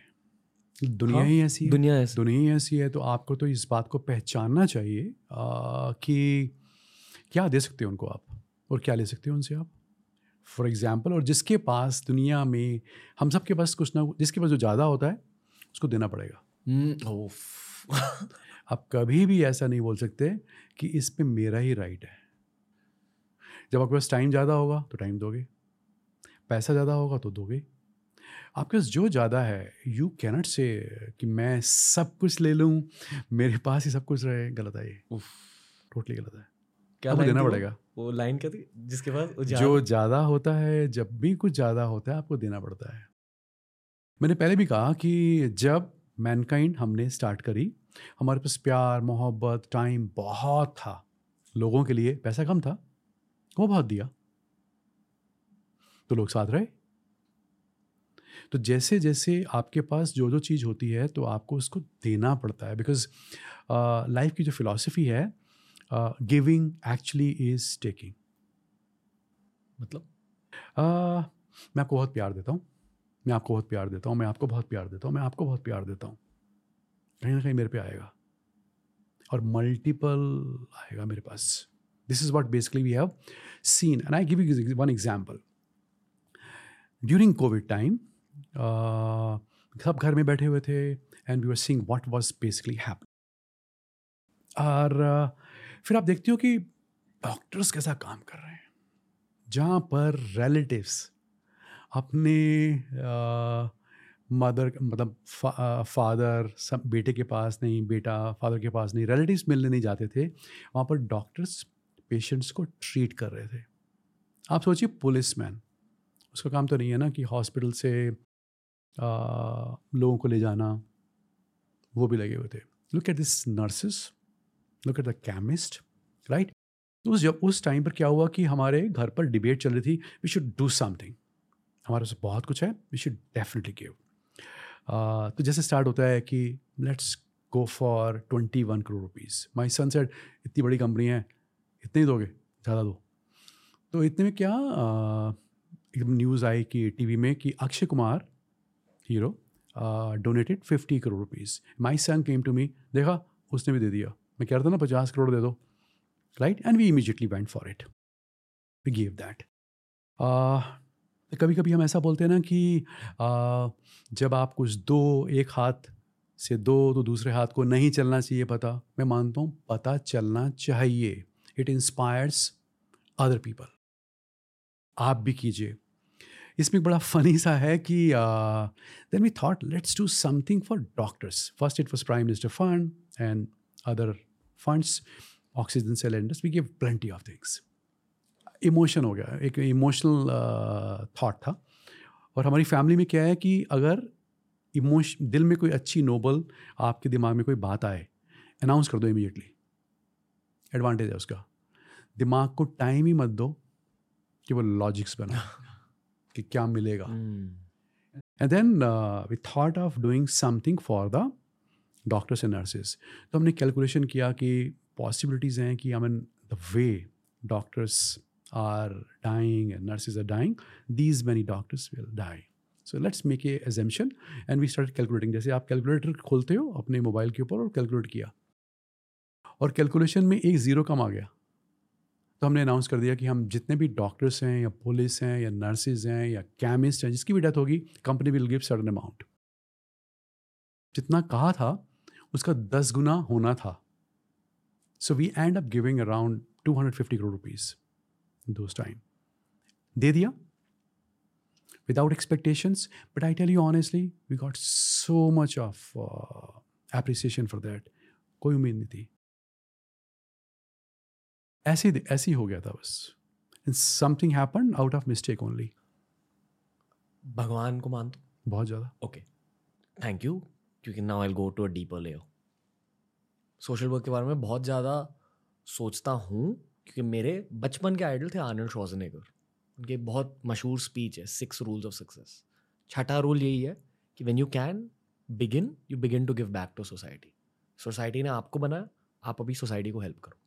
दुनिया हाँ, ही ऐसी है। दुनिया ऐसी। दुनिया ही ऐसी है तो आपको तो इस बात को पहचानना चाहिए आ, कि क्या दे सकते हो उनको आप? और क्या ले सकते हो उनसे आप? फॉर एग्ज़ाम्पल और जिसके पास दुनिया में हम सब के पास कुछ ना जिसके पास जो ज़्यादा होता है उसको देना पड़ेगा। hmm, आप कभी भी ऐसा नहीं बोल सकते कि इस पे मेरा ही राइट है। जब आपके पास टाइम ज़्यादा होगा तो टाइम दोगे। पैसा ज़्यादा होगा तो दोगे। आपके पास जो ज़्यादा है यू कैनट से कि मैं सब कुछ ले लूँ मेरे पास ही सब कुछ रहे। गलत है ये। टोटली गलत है। क्या आपको देना पड़ेगा। वो लाइन क्या थी? जिसके पास जो ज़्यादा होता है जब भी कुछ ज़्यादा होता है आपको देना पड़ता है। मैंने पहले भी कहा कि जब मैनकाइंड हमने स्टार्ट करी। हमारे पास प्यार मोहब्बत टाइम बहुत था। लोगों के लिए पैसा कम था। वो बहुत दिया। तो लोग साथ रहे। तो जैसे जैसे आपके पास जो जो चीज़ होती है तो आपको उसको देना पड़ता है। बिकॉज़ लाइफ की जो फिलॉसफी है गिविंग एक्चुअली इज़ टेकिंग मतलब uh, मैं आपको बहुत प्यार देता हूँ। मैं आपको बहुत प्यार देता हूँ मैं आपको बहुत प्यार देता हूँ मैं आपको बहुत प्यार देता हूँ। कहीं ना कहीं मेरे पे आएगा। और मल्टीपल आएगा मेरे पास। This is what basically we have seen and I give you one example during Covid time सब घर में बैठे हुए थे and we are seeing what was basically happen और uh, फिर आप देखते हो कि डॉक्टर्स कैसा काम कर रहे हैं। जहाँ पर रिलेटिव्स अपने मदर uh, मतलब फा, फादर सब बेटे के पास नहीं बेटा फादर के पास नहीं रिलेटिव्स मिलने नहीं जाते थे वहाँ पर डॉक्टर्स पेशेंट्स को ट्रीट कर रहे थे। आप सोचिए पुलिस मैन उसका काम तो नहीं है ना कि हॉस्पिटल से आ, लोगों को ले जाना वो भी लगे हुए थे। Look at this nurses look at the chemist right उस जब उस टाइम पर क्या हुआ कि हमारे घर पर डिबेट चल रही थी वी शुड डू समथिंग हमारे पास बहुत कुछ है वी शुड डेफिनेटली गिव तो जैसे स्टार्ट होता है कि let's go for twenty one crore rupees my son said इतनी बड़ी कंपनी है इतने ही दोगे ज़्यादा दो. तो इतने में क्या uh, एकदम न्यूज़ आई कि टीवी में कि Akshay Kumar hero donated fifty crore rupees my son came to me देखा उसने भी दे दिया। मैं कह रहा था ना पचास करोड़ दे दो. Right and we immediately went for it we give that कभी कभी हम ऐसा बोलते हैं ना कि uh, जब आप कुछ दो एक हाथ से दो तो दूसरे हाथ को नहीं चलना चाहिए पता। मैं मानता हूँ पता चलना चाहिए। इट इंस्पायर्स अदर पीपल आप भी कीजिए। इसमें एक बड़ा फनी सा है कि then we thought let's do something for doctors first it was prime minister fund and other funds oxygen cylinders we give plenty of things emotion हो गया एक इमोशनल थाट था। और हमारी फैमिली में क्या है कि अगर इमोश दिल में कोई अच्छी नोबल आपके दिमाग में कोई बात आए अनाउंस कर दो इमीडिएटली एडवांटेज है उसका। दिमाग को टाइम ही मत दो कि वो लॉजिक्स बना कि क्या मिलेगा। And then we thought of doing something for the doctors and nurses तो हमने कैलकुलेशन किया कि पॉसिबिलिटीज़ हैं कि I mean the way doctors are dying and nurses are dying these many doctors will die so let's make a equation and we start calculating जैसे आप calculator खोलते हो अपने मोबाइल के ऊपर और कैलकुलेट किया और कैलकुलेशन में एक ज़ीरो कम आ गया। तो हमने अनाउंस कर दिया कि हम जितने भी डॉक्टर्स हैं या पुलिस हैं या नर्सिस हैं या केमिस्ट हैं, जिसकी भी डेथ होगी company will give sudden amount जितना कहा था, उसका दस गुना होना था। So we end up giving around two hundred fifty crore rupees those time दे दिया. Without expectations. But I tell you honestly, we got so much of uh, appreciation for that. कोई उम्मीद नहीं थी. ऐसे ऐसे ही हो गया था बस. Something happen out of mistake only भगवान को मान दो बहुत ज़्यादा. ओके थैंक यू क्योंकि now I go to a deeper layer social work के बारे में बहुत ज़्यादा सोचता हूँ क्योंकि मेरे बचपन के आइडल थे आनंद शोजनेकर उनके बहुत मशहूर स्पीच है सिक्स रूल्स ऑफ़ सक्सेस छठा रूल यही है कि when you can begin you begin to give back to society society ने आपको बनाया, आप अभी सोसाइटी को हेल्प करो।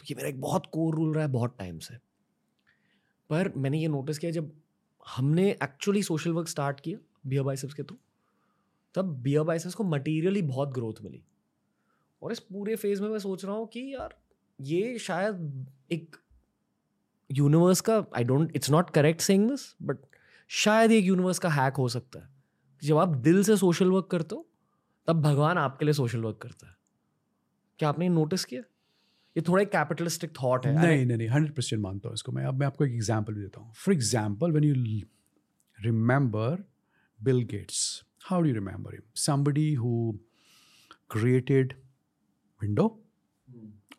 तो ये मेरा एक बहुत कोर रूल रहा है, बहुत टाइम से पर मैंने ये नोटिस किया, जब हमने एक्चुअली सोशल वर्क स्टार्ट किया बी बियर बाइसेप्स के थ्रू तब बी बियर बाइसेप्स को मटेरियली बहुत ग्रोथ मिली। और इस पूरे फ़ेज़ में मैं सोच रहा हूँ कि यार ये शायद एक यूनिवर्स का I don't it's not correct saying this but शायद एक यूनिवर्स का हैक हो सकता है। जब आप दिल से सोशल वर्क करते हो तब भगवान आपके लिए सोशल वर्क करता है। क्या आपने नोटिस किया? ये थोड़ा एक कैपिटलिस्टिक थॉट है। नहीं नहीं नहीं हंड्रेड परसेंट मानता हूँ इसको मैं। अब मैं आपको एक एग्ज़ाम्पल भी देता हूँ। For example when you remember Bill Gates how do you remember him somebody who created window?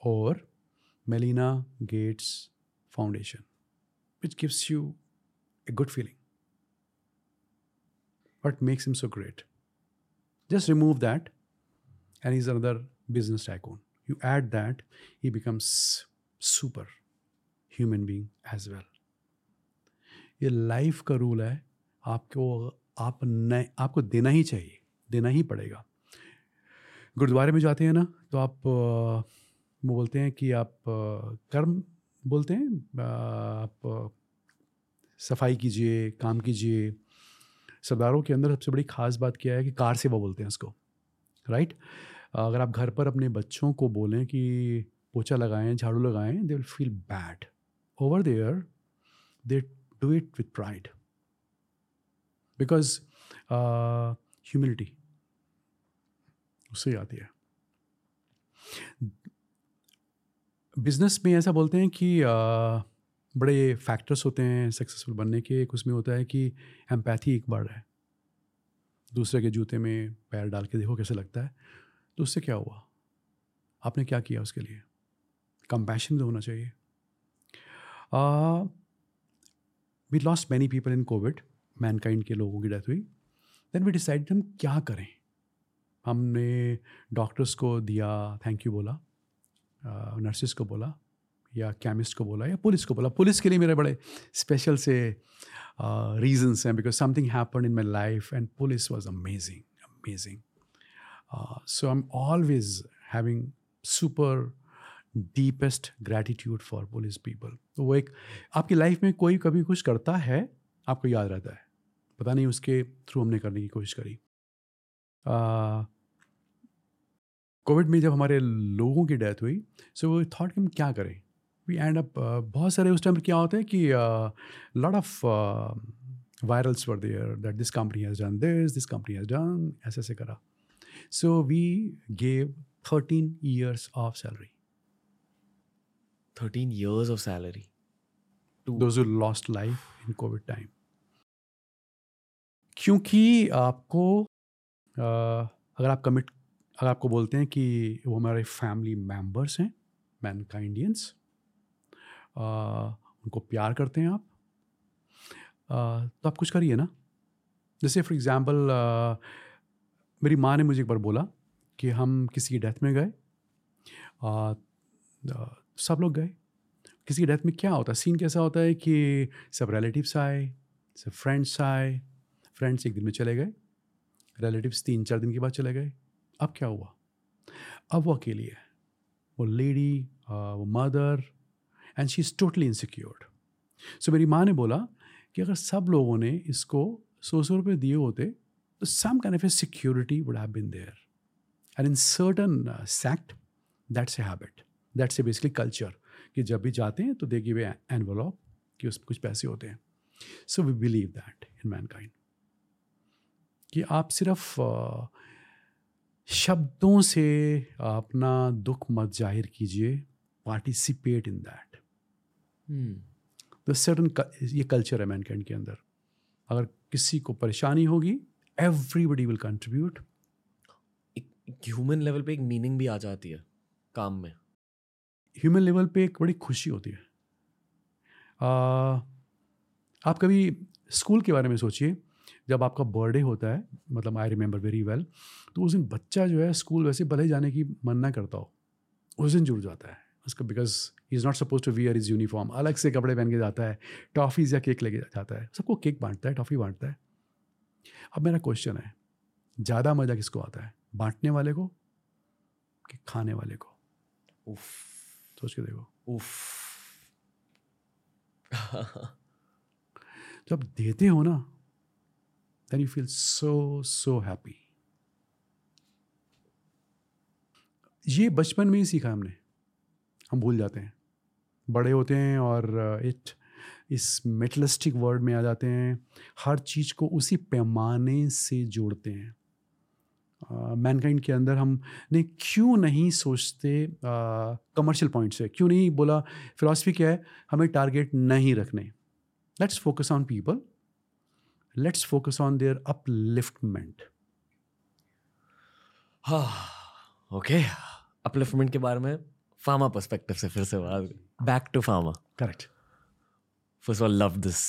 और Melinda Gates Foundation which gives you a good feeling what makes him so great just remove that and is another business tycoon you add that he becomes super human being as well ये life का rule है, आपको, आप नए, आपको देना ही चाहिए, देना ही पड़ेगा। गुरुद्वारे में जाते हैं ना तो आप वो बोलते हैं कि आप कर्म बोलते हैं आप सफ़ाई कीजिए, काम कीजिए। सरदारों के अंदर सबसे बड़ी खास बात क्या है कि कार सेवा बोलते हैं उसको राइट अगर आप घर पर अपने बच्चों को बोलें कि पोछा लगाएँ, झाड़ू लगाएँ they will feel bad over there they do it with pride because humility उससे आती है। बिज़नेस में ऐसा बोलते हैं कि uh, बड़े फैक्टर्स होते हैं सक्सेसफुल बनने के। एक उसमें होता है कि एम्पैथी एक बार है। दूसरे के जूते में पैर डाल के देखो कैसे लगता है। तो उससे क्या हुआ? आपने क्या किया उसके लिए? कंपैशन तो होना चाहिए। We lost many people in Covid Mankind के लोगों की डेथ हुई। देन वी डिसाइड हम क्या करें? हमने डॉक्टर्स को दिया थैंक यू बोला। नर्सिस को बोला या केमिस्ट को बोला या पुलिस को बोला। पुलिस के लिए मेरे बड़े स्पेशल से रीजंस हैं because something happen in my life and police was amazing amazing so I am always having super deepest gratitude for police people तो वो एक, आपकी लाइफ में कोई कभी कुछ करता है? आपको याद रहता है? पता नहीं उसके थ्रू हमने करने की कोशिश करी। कोविड में जब हमारे लोगों की डेथ हुई सो वो थॉट कि हम क्या करें? वी एंड अप बहुत सारे उस टाइम क्या होता है कि lot of virals were there that this company has done this this company has done ऐसे ऐसे करा। So we gave thirteen years of salary 13 years of salary. To those who lost life in covid time. क्योंकि आपको uh, अगर आप commit अगर आपको बोलते हैं कि वो हमारे फैमिली मेंबर्स हैं मैन का इंडियंस उनको प्यार करते हैं आप uh, तो आप कुछ करिए ना। जैसे फॉर एग्ज़ाम्पल मेरी माँ ने मुझे एक बार बोला कि हम किसी की डेथ में गए आ, आ, सब लोग गए। किसी की डेथ में क्या होता? है सीन कैसा होता है कि सब रिलेटिव्स आए सब फ्रेंड्स आए फ्रेंड्स एक दिन में चले गए। रिलेटिव्स तीन चार दिन के बाद चले गए। अब क्या हुआ? अब वो अकेली है। वो लेडी वो mother and she is totally insecured सो मेरी माँ ने बोला कि अगर सब लोगों ने इसको सौ सौ रुपये दिए होते तो some kind of a security would have been there and in certain sect that's a habit that's a basically culture कि जब भी जाते हैं तो दे गिव एनवलॉप कि उसमें कुछ पैसे होते हैं। So we believe that in Mankind कि आप सिर्फ़ uh, शब्दों से अपना दुख मत ज़ाहिर कीजिए। पार्टिसिपेट इन दैट सर्टन ये कल्चर है मैनकाइंड के अंदर। अगर किसी को परेशानी होगी एवरीबडी विल कंट्रीब्यूट एक ह्यूमन लेवल पे एक मीनिंग भी आ जाती है काम में। ह्यूमन लेवल पे एक बड़ी खुशी होती है। आ, आप कभी स्कूल के बारे में सोचिए। जब आपका बर्थडे होता है मतलब आई रिमेंबर वेरी वेल तो उस दिन बच्चा जो है स्कूल वैसे भले जाने की मन ना करता हो उस दिन जुड़ जाता है। उसका because he is not suppose to wear is uniform अलग से कपड़े पहन के जाता है टॉफ़ीज़ या केक लेके जाता है सबको केक बांटता है टॉफ़ी बांटता है। अब मेरा क्वेश्चन है ज़्यादा मज़ा किसको आता है? बांटने वाले को कि खाने वाले को? उफ। सोच के देखो। उफ। जब देते हो ना then you feel so so happy ये बचपन में ही सीखा हमने। हम भूल जाते हैं। बड़े होते हैं और इट इस मेटलिस्टिक वर्ड में आ जाते हैं। हर चीज़ को उसी पैमाने से जोड़ते हैं। मैनकाइंड uh, के अंदर हम ने क्यों नहीं सोचते कमर्शियल पॉइंट से क्यों नहीं बोला? फिलॉसफी क्या है? हमें टारगेट नहीं रखने। Let's focus on people let's focus on their upliftment हाँ ओके अपलिफ्टमेंट के बारे में फार्मा पर्सपेक्टिव से फिर से बात back to pharma correct first all love this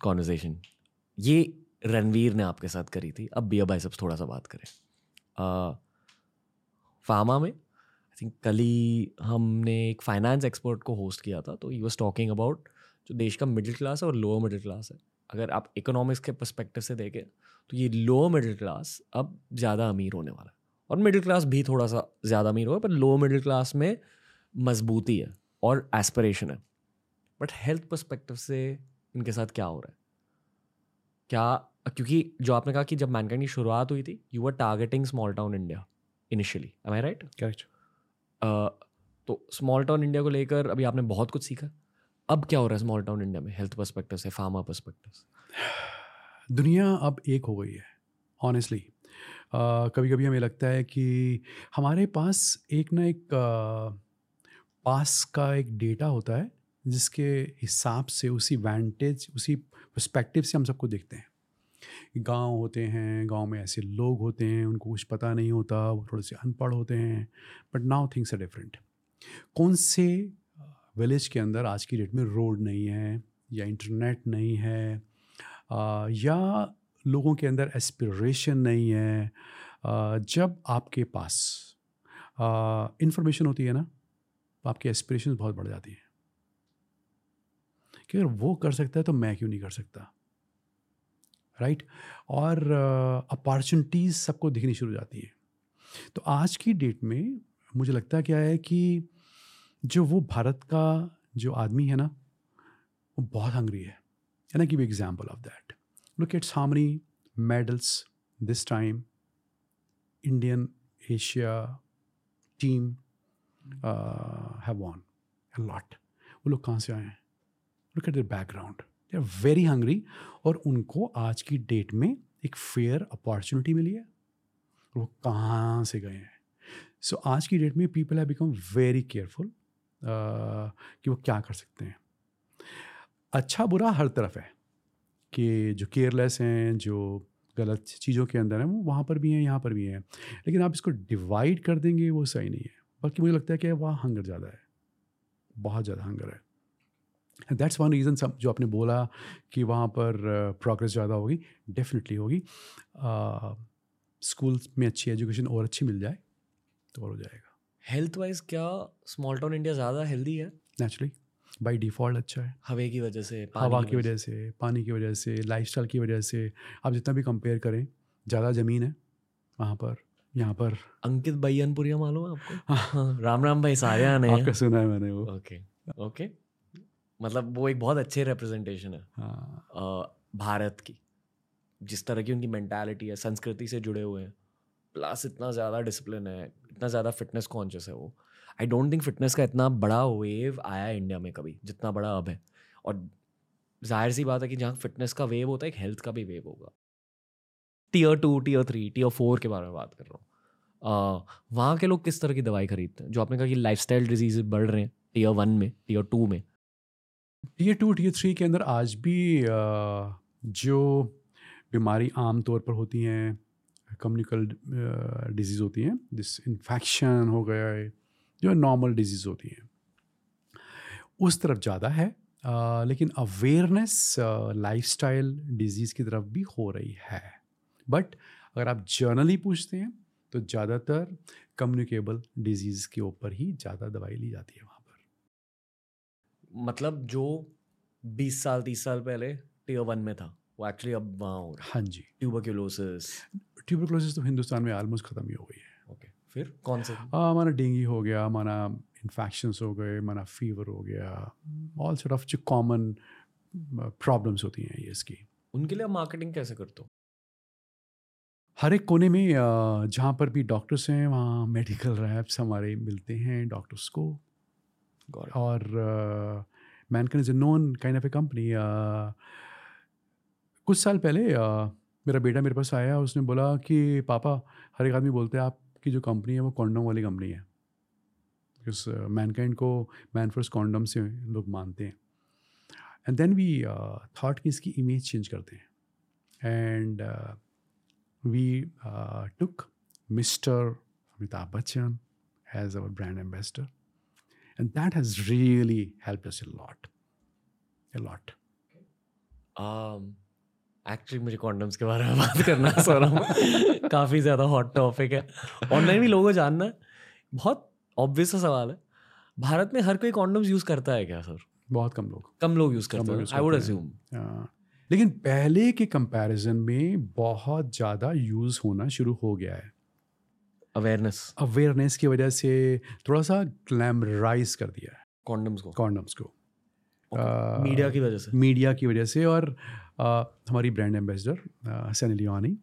conversation ये रणवीर ने आपके साथ करी थी. अब बिया भाई सब थोड़ा सा बात करें. फार्मा में आई थिंक कल ही हमने एक फाइनेंस एक्सपर्ट को होस्ट किया था तो ही वॉज़ टॉकिंग अबाउट जो देश का मिडिल क्लास है और लोअर मिडिल क्लास है. अगर आप इकोनॉमिक्स के परस्पेक्टिव से देखें तो ये लोअर मिडिल क्लास अब ज़्यादा अमीर होने वाला है। और मिडिल क्लास भी थोड़ा सा ज़्यादा अमीर होगा पर लोअर मिडिल क्लास में मजबूती है और एस्परेशन है। बट हेल्थ परस्पेक्टिव से इनके साथ क्या हो रहा है? क्या क्योंकि जो आपने कहा कि जब मैनकाइंड की शुरुआत हुई थी you are targeting small town India initially am I right correct तो स्मॉल टाउन इंडिया को लेकर अभी आपने बहुत कुछ सीखा। अब क्या हो रहा है स्मॉल टाउन इंडिया में हेल्थ परस्पेक्टिव से फार्मा परस्पेक्टिव दुनिया अब एक हो गई है ऑनेस्टली कभी कभी हमें लगता है कि हमारे पास एक ना एक पास का एक डेटा होता है, जिसके हिसाब से, उसी वैंटेज उसी पर्सपेक्टिव से हम सबको देखते हैं। गाँव होते हैं, गाँव में ऐसे लोग होते हैं, उनको कुछ पता नहीं होता, वो थोड़े से अनपढ़ होते हैं but now things are different कौन से विलेज के अंदर आज की डेट में रोड नहीं है या इंटरनेट नहीं है या लोगों के अंदर एस्पिरेशन नहीं है जब आपके पास इंफॉर्मेशन होती है ना तो आपकी एस्पिरेशन बहुत बढ़ जाती है। कि अगर वो कर सकता है तो मैं क्यों नहीं कर सकता? Right right? और अपॉर्चुनिटीज़ सबको दिखनी शुरू हो जाती हैं। तो आज की डेट में मुझे लगता क्या है कि जो वो भारत का जो आदमी है ना वो बहुत हंग्री है। And I give example of that look ats how many medals this time Indian Asia team have won. A lot. वो लोग कहाँ से आए हैं? Look at their background they are very hungry और उनको आज की डेट में एक फेयर अपॉर्चुनिटी मिली है। वो कहाँ से गए हैं? सो so, आज की डेट में people have become very careful कि वो क्या कर सकते हैं। अच्छा बुरा हर तरफ़ है कि जो केयरलेस हैं, जो गलत चीज़ों के अंदर हैं, वो वहाँ पर भी हैं, यहाँ पर भी हैं। लेकिन आप इसको डिवाइड कर देंगे, वो सही नहीं है। बल्कि मुझे लगता है कि वहाँ हंगर ज़्यादा है। बहुत ज़्यादा हंगर है। दैट्स वन रीज़न सब जो आपने बोला कि वहाँ पर प्रोग्रेस ज़्यादा होगी डेफिनेटली होगी। स्कूल्स में अच्छी एजुकेशन और अच्छी मिल जाए तो और हो जाएगा। हेल्थ वाइज क्या स्मॉल टाउन इंडिया ज़्यादा हेल्दी है? नेचुरली बाई डिफ़ॉल्ट अच्छा है। हवे की वजह से हवा की वजह से पानी की वजह से लाइफस्टाइल की वजह से आप जितना भी कंपेयर करें ज़्यादा ज़मीन है वहाँ पर यहाँ पर। अंकित बैयनपुरिया मालूम है आपको? हाँ, राम राम भाई सारिया ने आपका सुना है मैंने वो। ओके ओके मतलब वो एक बहुत अच्छे रिप्रेजेंटेशन है। हाँ। भारत की जिस तरह की उनकी मेंटालिटी है संस्कृति से जुड़े हुए हैं। प्लस इतना ज़्यादा डिसिप्लिन है, इतना ज़्यादा फिटनेस कॉन्शियस है वो। आई डोंट थिंक फिटनेस का इतना बड़ा वेव आया इंडिया में कभी, जितना बड़ा अब है। और ज़ाहिर सी बात है कि जहाँ फिटनेस का वेव होता है, एक हेल्थ का भी वेव होगा। Tier two tier three tier four के बारे में बात कर रहा हूँ। वहाँ के लोग किस तरह की दवाई खरीदते हैं? जो आपने कहा कि लाइफ स्टाइल डिज़ीज़ बढ़ रहे हैं टीयर वन में टीयर टू में। टीयर टू टीयर थ्री के अंदर आज भी जो बीमारी आम तौर पर होती हैं कम्युनिकल डिज़ीज़ होती हैं जिस इन्फेक्शन हो गया है जो नॉर्मल डिज़ीज़ होती हैं। उस तरफ़ ज़्यादा है आ, लेकिन अवेयरनेस लाइफस्टाइल डिज़ीज़ की तरफ़ भी हो रही है। बट अगर आप जर्नली पूछते हैं तो ज़्यादातर कम्युनिकेबल डिज़ीज़ के ऊपर ही ज़्यादा दवाई ली जाती है वहाँ पर। मतलब जो 20 साल 30 साल पहले टीयर वन में था। वो एक्चुअली अब वहाँ हो हाँ जी। ट्यूबरक्यूलोसिस ट्यूबरक्लोसिस तो हिंदुस्तान में ऑलमोस्ट ख़त्म ही हो गई है। ओके फिर कौन से? हमारा डेंगी हो गया हमारा इन्फेक्शंस हो गए हमारा फीवर हो गया ऑल सॉर्ट ऑफ़ जो कॉमन प्रॉब्लम्स होती हैं ये इसकी। उनके लिए मार्केटिंग कैसे करते हो? हर एक कोने में जहाँ पर भी डॉक्टर्स हैं वहाँ मेडिकल रैप्स हमारे मिलते हैं डॉक्टर्स को। और Mankind is a known kind of a company कुछ साल पहले uh, मेरा बेटा मेरे पास आया उसने बोला कि पापा हर एक आदमी बोलते हैं आपकी जो कंपनी है वो कॉन्डम वाली कंपनी है। बिकॉज़ मैनकाइंड को मैन फ़र्स्ट कॉन्डम से लोग मानते हैं। एंड देन वी थाट कि इसकी इमेज चेंज करते हैं। And we took Mister Amitabh Bachchan as our brand ambassador and that has really help a lot um, actually मुझे कॉन्डम्स के बारे में बात करना है सो रहा हूँ काफ़ी ज़्यादा हॉट टॉपिक है। ऑनलाइन भी लोगों जानना है। बहुत ऑब्वियस सा सवाल है। भारत में हर कोई कॉन्डम्स यूज़ करता है क्या सर बहुत कम लोग। कम लोग यूज़ करते हैं। आई वुड अज्यूम लेकिन पहले के कंपैरिजन में बहुत ज़्यादा यूज़ होना शुरू हो गया है। अवेयरनेस अवेयरनेस की वजह से थोड़ा सा ग्लैमराइज कर दिया है। कॉन्डम्स को। कॉन्डम्स को। मीडिया की वजह से। मीडिया की वजह से और हमारी ब्रांड एम्बेसडर सनी लियोनी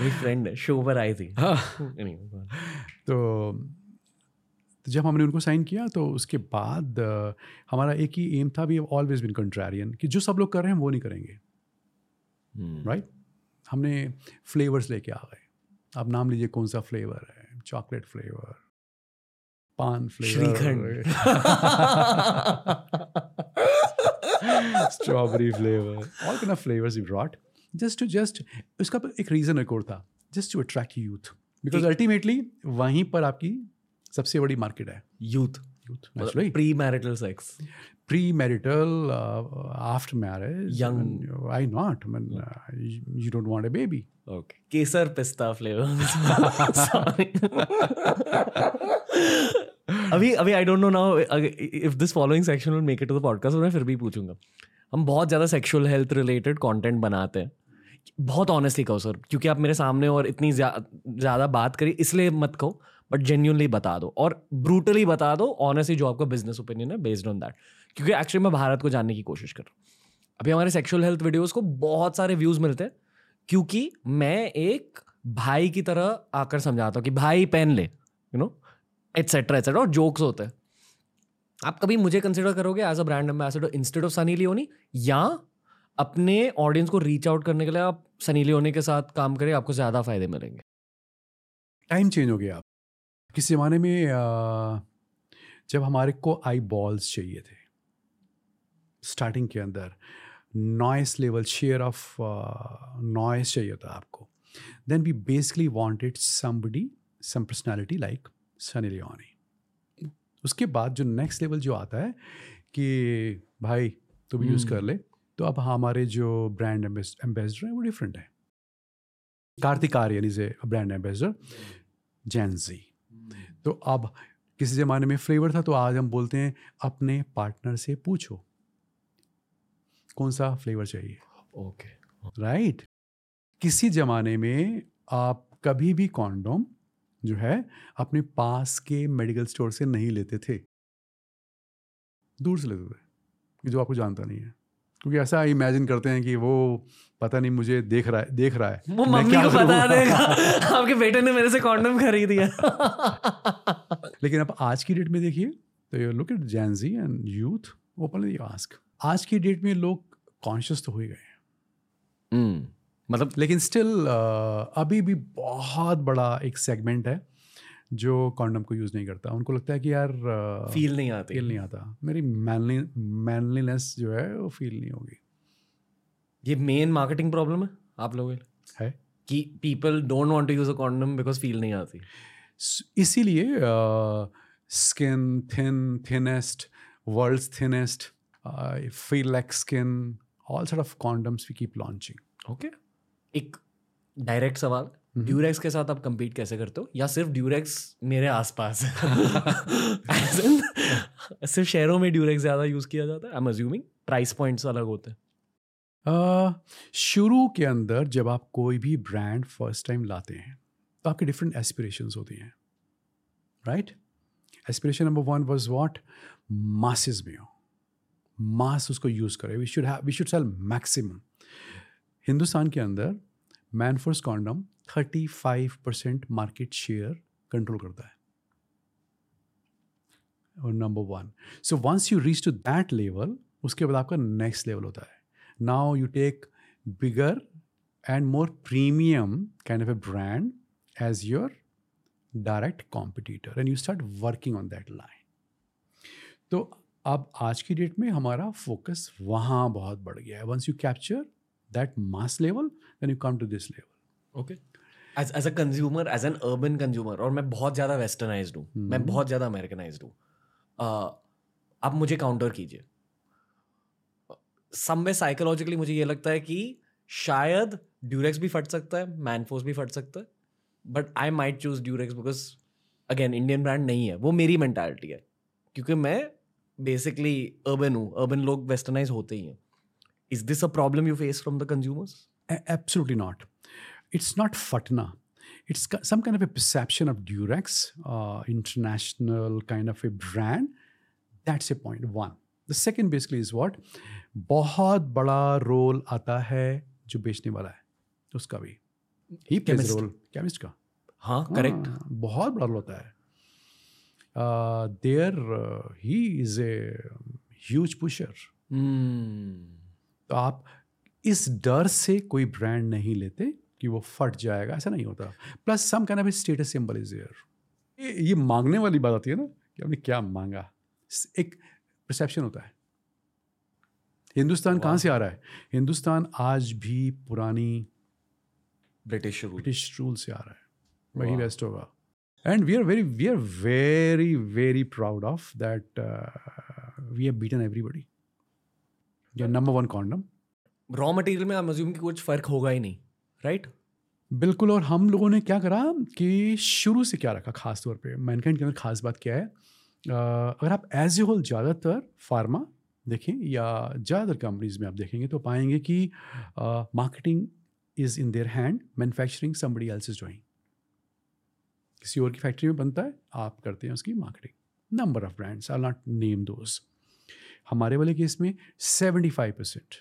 मेरी फ्रेंड है शो पर आई थी। तो तो जब हमने उनको साइन किया तो उसके बाद आ, हमारा एक ही एम था भी ऑलवेज बिन कंट्रारियन कि जो सब लोग कर रहे हैं वो नहीं करेंगे। Right right? हमने फ्लेवर्स लेके आ गए। आप नाम लीजिए कौन सा फ्लेवर है। Chocolate flavour paan flavour shrikhand. Strawberry flavour all kind of flavours you brought just to just उसका एक रीज़न एक और था just to attract youth because ultimately वहीं पर आपकी सबसे बड़ी मार्केट है. Youth youth pre marital sex pre-marital uh, after marriage Young. I mean, why not? I mean, uh, you, you don't want a baby. Okay. केसर पिस्ता flavour sorry. अभी अभी I don't know now if this following section will make it to the podcast मैं फिर भी पूछूँगा। हम बहुत ज़्यादा सेक्सुअल हेल्थ रिलेटेड कंटेंट बनाते हैं। बहुत ऑनेस्टली कहो सर क्योंकि आप मेरे सामने और इतनी ज़्यादा बात करी इसलिए मत कहो बट जेन्यूनली बता दो। और ब्रूटली बता दो ऑनेस्टली जो आपका बिज़नेस ओपिनियन है बेस्ड ऑन दैट क्योंकि एक्चुअली मैं भारत को जानने की कोशिश कर रहा हूँ। अभी हमारे सेक्सुअल हेल्थ वीडियोज़ को बहुत सारे व्यूज़ मिलते हैं, क्योंकि मैं एक भाई की तरह आकर समझाता हूँ कि भाई पहन ले यू नो एट्सेट्रा एटसेट्रा और जोक्स होते हैं। आप कभी मुझे कंसिडर करोगे as a brand ambassador instead of Sunny Leone या अपने ऑडियंस को रीच आउट करने के लिए आप सनी लियोनी के साथ काम करें, आपको ज़्यादा फ़ायदे मिलेंगे। टाइम चेंज हो गया। आप किस ज़माने में जब हमारे को आई बॉल्स चाहिए थे स्टार्टिंग के अंदर noise level share of noise चाहिए था आपको। Then we basically wanted somebody some personality like Sunny Leone उसके बाद जो नेक्स्ट लेवल जो आता है कि भाई तू भी यूज़ कर ले। तो अब हमारे जो ब्रांड एम्बेसडर हैं वो डिफरेंट है। Kartik Aaryan is a brand ambassador Gen Z तो अब किसी ज़माने में फ्लेवर था तो आज हम बोलते हैं अपने पार्टनर से पूछो। कौन सा फ्लेवर चाहिए? ओके। राइट? right? किसी ज़माने में आप कभी भी कॉन्डोम जो है अपने पास के मेडिकल स्टोर से नहीं लेते थे। दूर से लेते थे जो आपको जानता नहीं है। क्योंकि ऐसा इमेजिन करते हैं कि वो पता नहीं मुझे देख रहा है देख रहा है। वो मम्मी को बता देगा। आपके बेटे ने मेरे से कॉन्डम खरीद दिया। लेकिन अब आज की डेट में देखिए तो you look at Gen Z and youth openly ask आज की डेट में लोग कॉन्शियस तो हो ही गए हैं। हम्म, मतलब लेकिन स्टिल अभी भी बहुत बड़ा एक सेगमेंट है जो कॉन्डम को यूज़ नहीं करता। उनको लगता है कि यार फील नहीं आती। फील नहीं आता। मेरी मैनली मैनलीनेस जो है वो फील नहीं होगी। ये मेन मार्केटिंग प्रॉब्लम है आप लोगों के है। कि people don't want to use a condom because feel नहीं आती। इसीलिए skin thin thinnest world's thinnest like skin all sort of condoms we keep launching okay एक डायरेक्ट सवाल. ड्यूरेक्स के साथ आप compete कैसे करते हो? या सिर्फ़ ड्यूरेक्स मेरे आसपास? सिर्फ़ शहरों में ड्यूरेक्स ज़्यादा यूज़ किया जाता है? I am assuming price points अलग होते हैं. Uh, शुरू के अंदर जब आप कोई भी ब्रांड फ़र्स्ट टाइम लाते हैं तो आपके डिफरेंट एस्पिरेशंस होती हैं. Right aspiration number one was what masses में हो. मास उसको यूज़ करें we should we should sell maximum Hindustan के अंदर Manforce condom thirty five percent market share control करता है और number one so once you reach to that level उसके बाद आपका नेक्स्ट लेवल होता है now you take bigger and more premium kind of a brand as your direct competitor and you start working on that line तो अब आज की date में हमारा फोकस वहाँ बहुत बढ़ गया है। Once you capture that mass level then you come to this level okay as as a consumer as an urban consumer और मैं बहुत ज़्यादा वेस्टर्नाइज्ड हूँ। मैं बहुत ज़्यादा अमेरिकनाइज हूँ। आप मुझे काउंटर कीजिए। समवे साइकोलॉजिकली मुझे ये लगता है कि शायद ड्यूरेक्स भी फट सकता है मैनफोर्स भी फट सकता है but I might choose Durex because again Indian brand नहीं है। वो मेरी मेंटालिटी है क्योंकि मैं बेसिकली अर्बन हूँ अर्बन लोग वेस्टर्नाइज होते ही हैं। Is this a problem you face from the consumers absolutely not it's not फटना it's some kind of a perception of Durex international kind of a brand that's a point one the second basically is what बहुत बड़ा role आता है जो बेचने वाला है उसका भी। ही रोल केमिस्ट का। हाँ करेक्ट बहुत बड़ा रोल होता है। देयर ही इज़ ए ह्यूज पुशर तो आप इस डर से कोई ब्रांड नहीं लेते कि वो फट जाएगा ऐसा नहीं होता। Plus some kind of status symbol is there ये मांगने वाली बात आती है ना कि हमने क्या मांगा। एक परसेप्शन होता है। हिंदुस्तान कहाँ से आ रहा है? हिंदुस्तान आज भी पुरानी ब्रिटिश ब्रिटिश रूल से आ रहा है। वही. वेस्ट होगा। And we are very we are very very proud of that we have beaten everybody number one condom raw material में अज्यूम कि कुछ फ़र्क होगा ही नहीं राइट बिल्कुल और हम लोगों ने क्या करा कि शुरू से क्या रखा खास तौर पे? मैनकाइंड के अंदर खास बात क्या है? अ, अगर आप एज ए होल ज़्यादातर फार्मा देखें या ज़्यादातर कंपनीज़ में आप देखेंगे तो पाएँगे कि marketing is in their hand manufacturing somebody else is doing किसी और की फैक्ट्री में बनता है, आप करते हैं उसकी marketing number of brands are not name those हमारे वाले केस में seventy five percent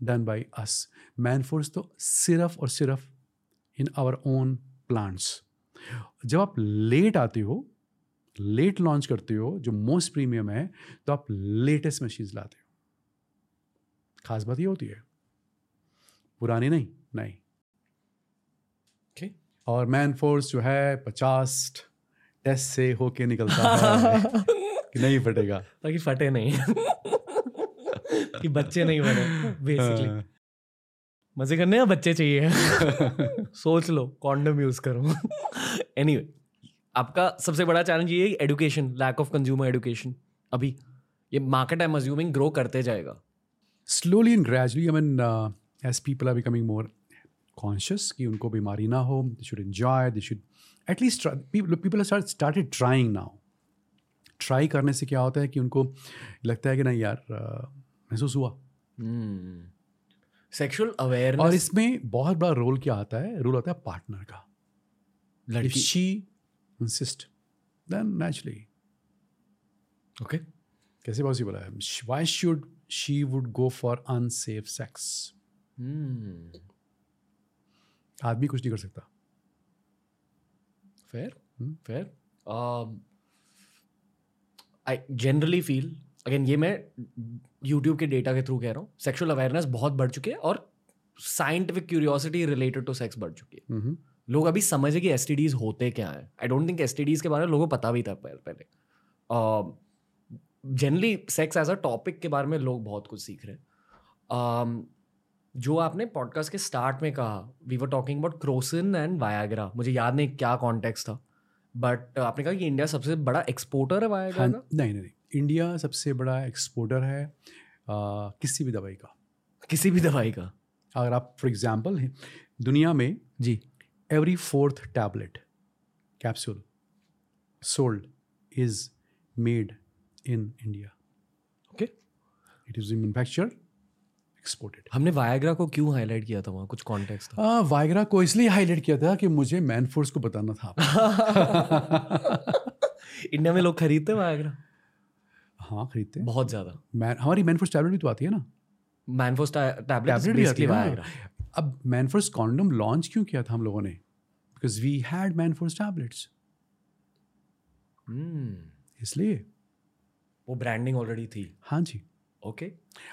done by us Manforce तो सिर्फ़ और सिर्फ़ इन आवर ओन प्लांट्स जब आप लेट आते हो लेट लॉन्च करते हो, जो मोस्ट प्रीमियम है तो आप लेटेस्ट मशीन लाते हो। खास बात ये होती है। पुरानी नहीं नहीं. और मैन फोर्स जो है पचास टेस्ट से होके निकलता है कि नहीं फटेगा। ताकि फटे नहीं। कि बच्चे नहीं बने बेसिकली हाँ। मज़े करने या बच्चे चाहिए। सोच लो कॉन्डम यूज़ करो। एनीवे आपका सबसे बड़ा चैलेंज ये है education lack of consumer education अभी ये market I am assuming grow करते जाएगा। Slowly and gradually i mean uh, as people are becoming conscious कि उनको बीमारी ना हो they should enjoy they should at least people try, people people have start, started trying now. Try करने से क्या होता है कि उनको लगता है कि नहीं यार महसूस हुआ। सेक्सुअल और अवेयरनेस इसमें बहुत बड़ा रोल क्या आता है? रोल आता है पार्टनर का। लड़की। She insist then naturally okay कैसे पॉसिबल है? Why should she would go for unsafe sex. आदमी कुछ नहीं कर सकता। Fair. Fair I generally feel again ये मैं यूट्यूब के डेटा के थ्रू कह रहा हूँ सेक्शुअल अवेयरनेस बहुत बढ़ चुकी है और scientific curiosity related to sex बढ़ चुकी है। हम्म। लोग अभी समझे कि एस होते क्या हैं। आई डोंट थिंक एस के बारे में लोगों को पता भी था पहले। पहले generally sex as a topic के बारे में लोग बहुत कुछ सीख रहे हैं। Um, जो आपने पॉडकास्ट के स्टार्ट में कहा we were talking about Crocin and Viagra मुझे याद नहीं क्या कॉन्टेक्स्ट था बट आपने कहा कि इंडिया सबसे बड़ा एक्सपोर्टर है वायाग्रा हाँ का? नहीं नहीं नहीं। इंडिया सबसे बड़ा एक्सपोर्टर है आ, किसी भी दवाई का। किसी भी दवाई का? अगर आप फॉर एग्जांपल दुनिया में जी। Every fourth tablet capsule sold is made in India okay it is manufactured, exported. हमने वायाग्रा को क्यों हाईलाइट किया था वहाँ? कुछ कॉन्टेक्स्ट था। आ, वायग्रा को इसलिए हाईलाइट किया था कि मुझे मैन फोर्स को बताना था। इंडिया में लोग खरीदते हैं वायाग्रा हाँ खरीदते बहुत ज़्यादा। मैन हमारी मैन फोर्स टैबलेट भी तो आती है ना? मैनफोस टैबलेट टैबलेट भी आती है अब मैन फोर्स कॉन्डम लॉन्च क्यों किया था हम लोगों ने? Because we had Manforce tablets इसलिए। वो ब्रांडिंग ऑलरेडी थी। हाँ जी। ओके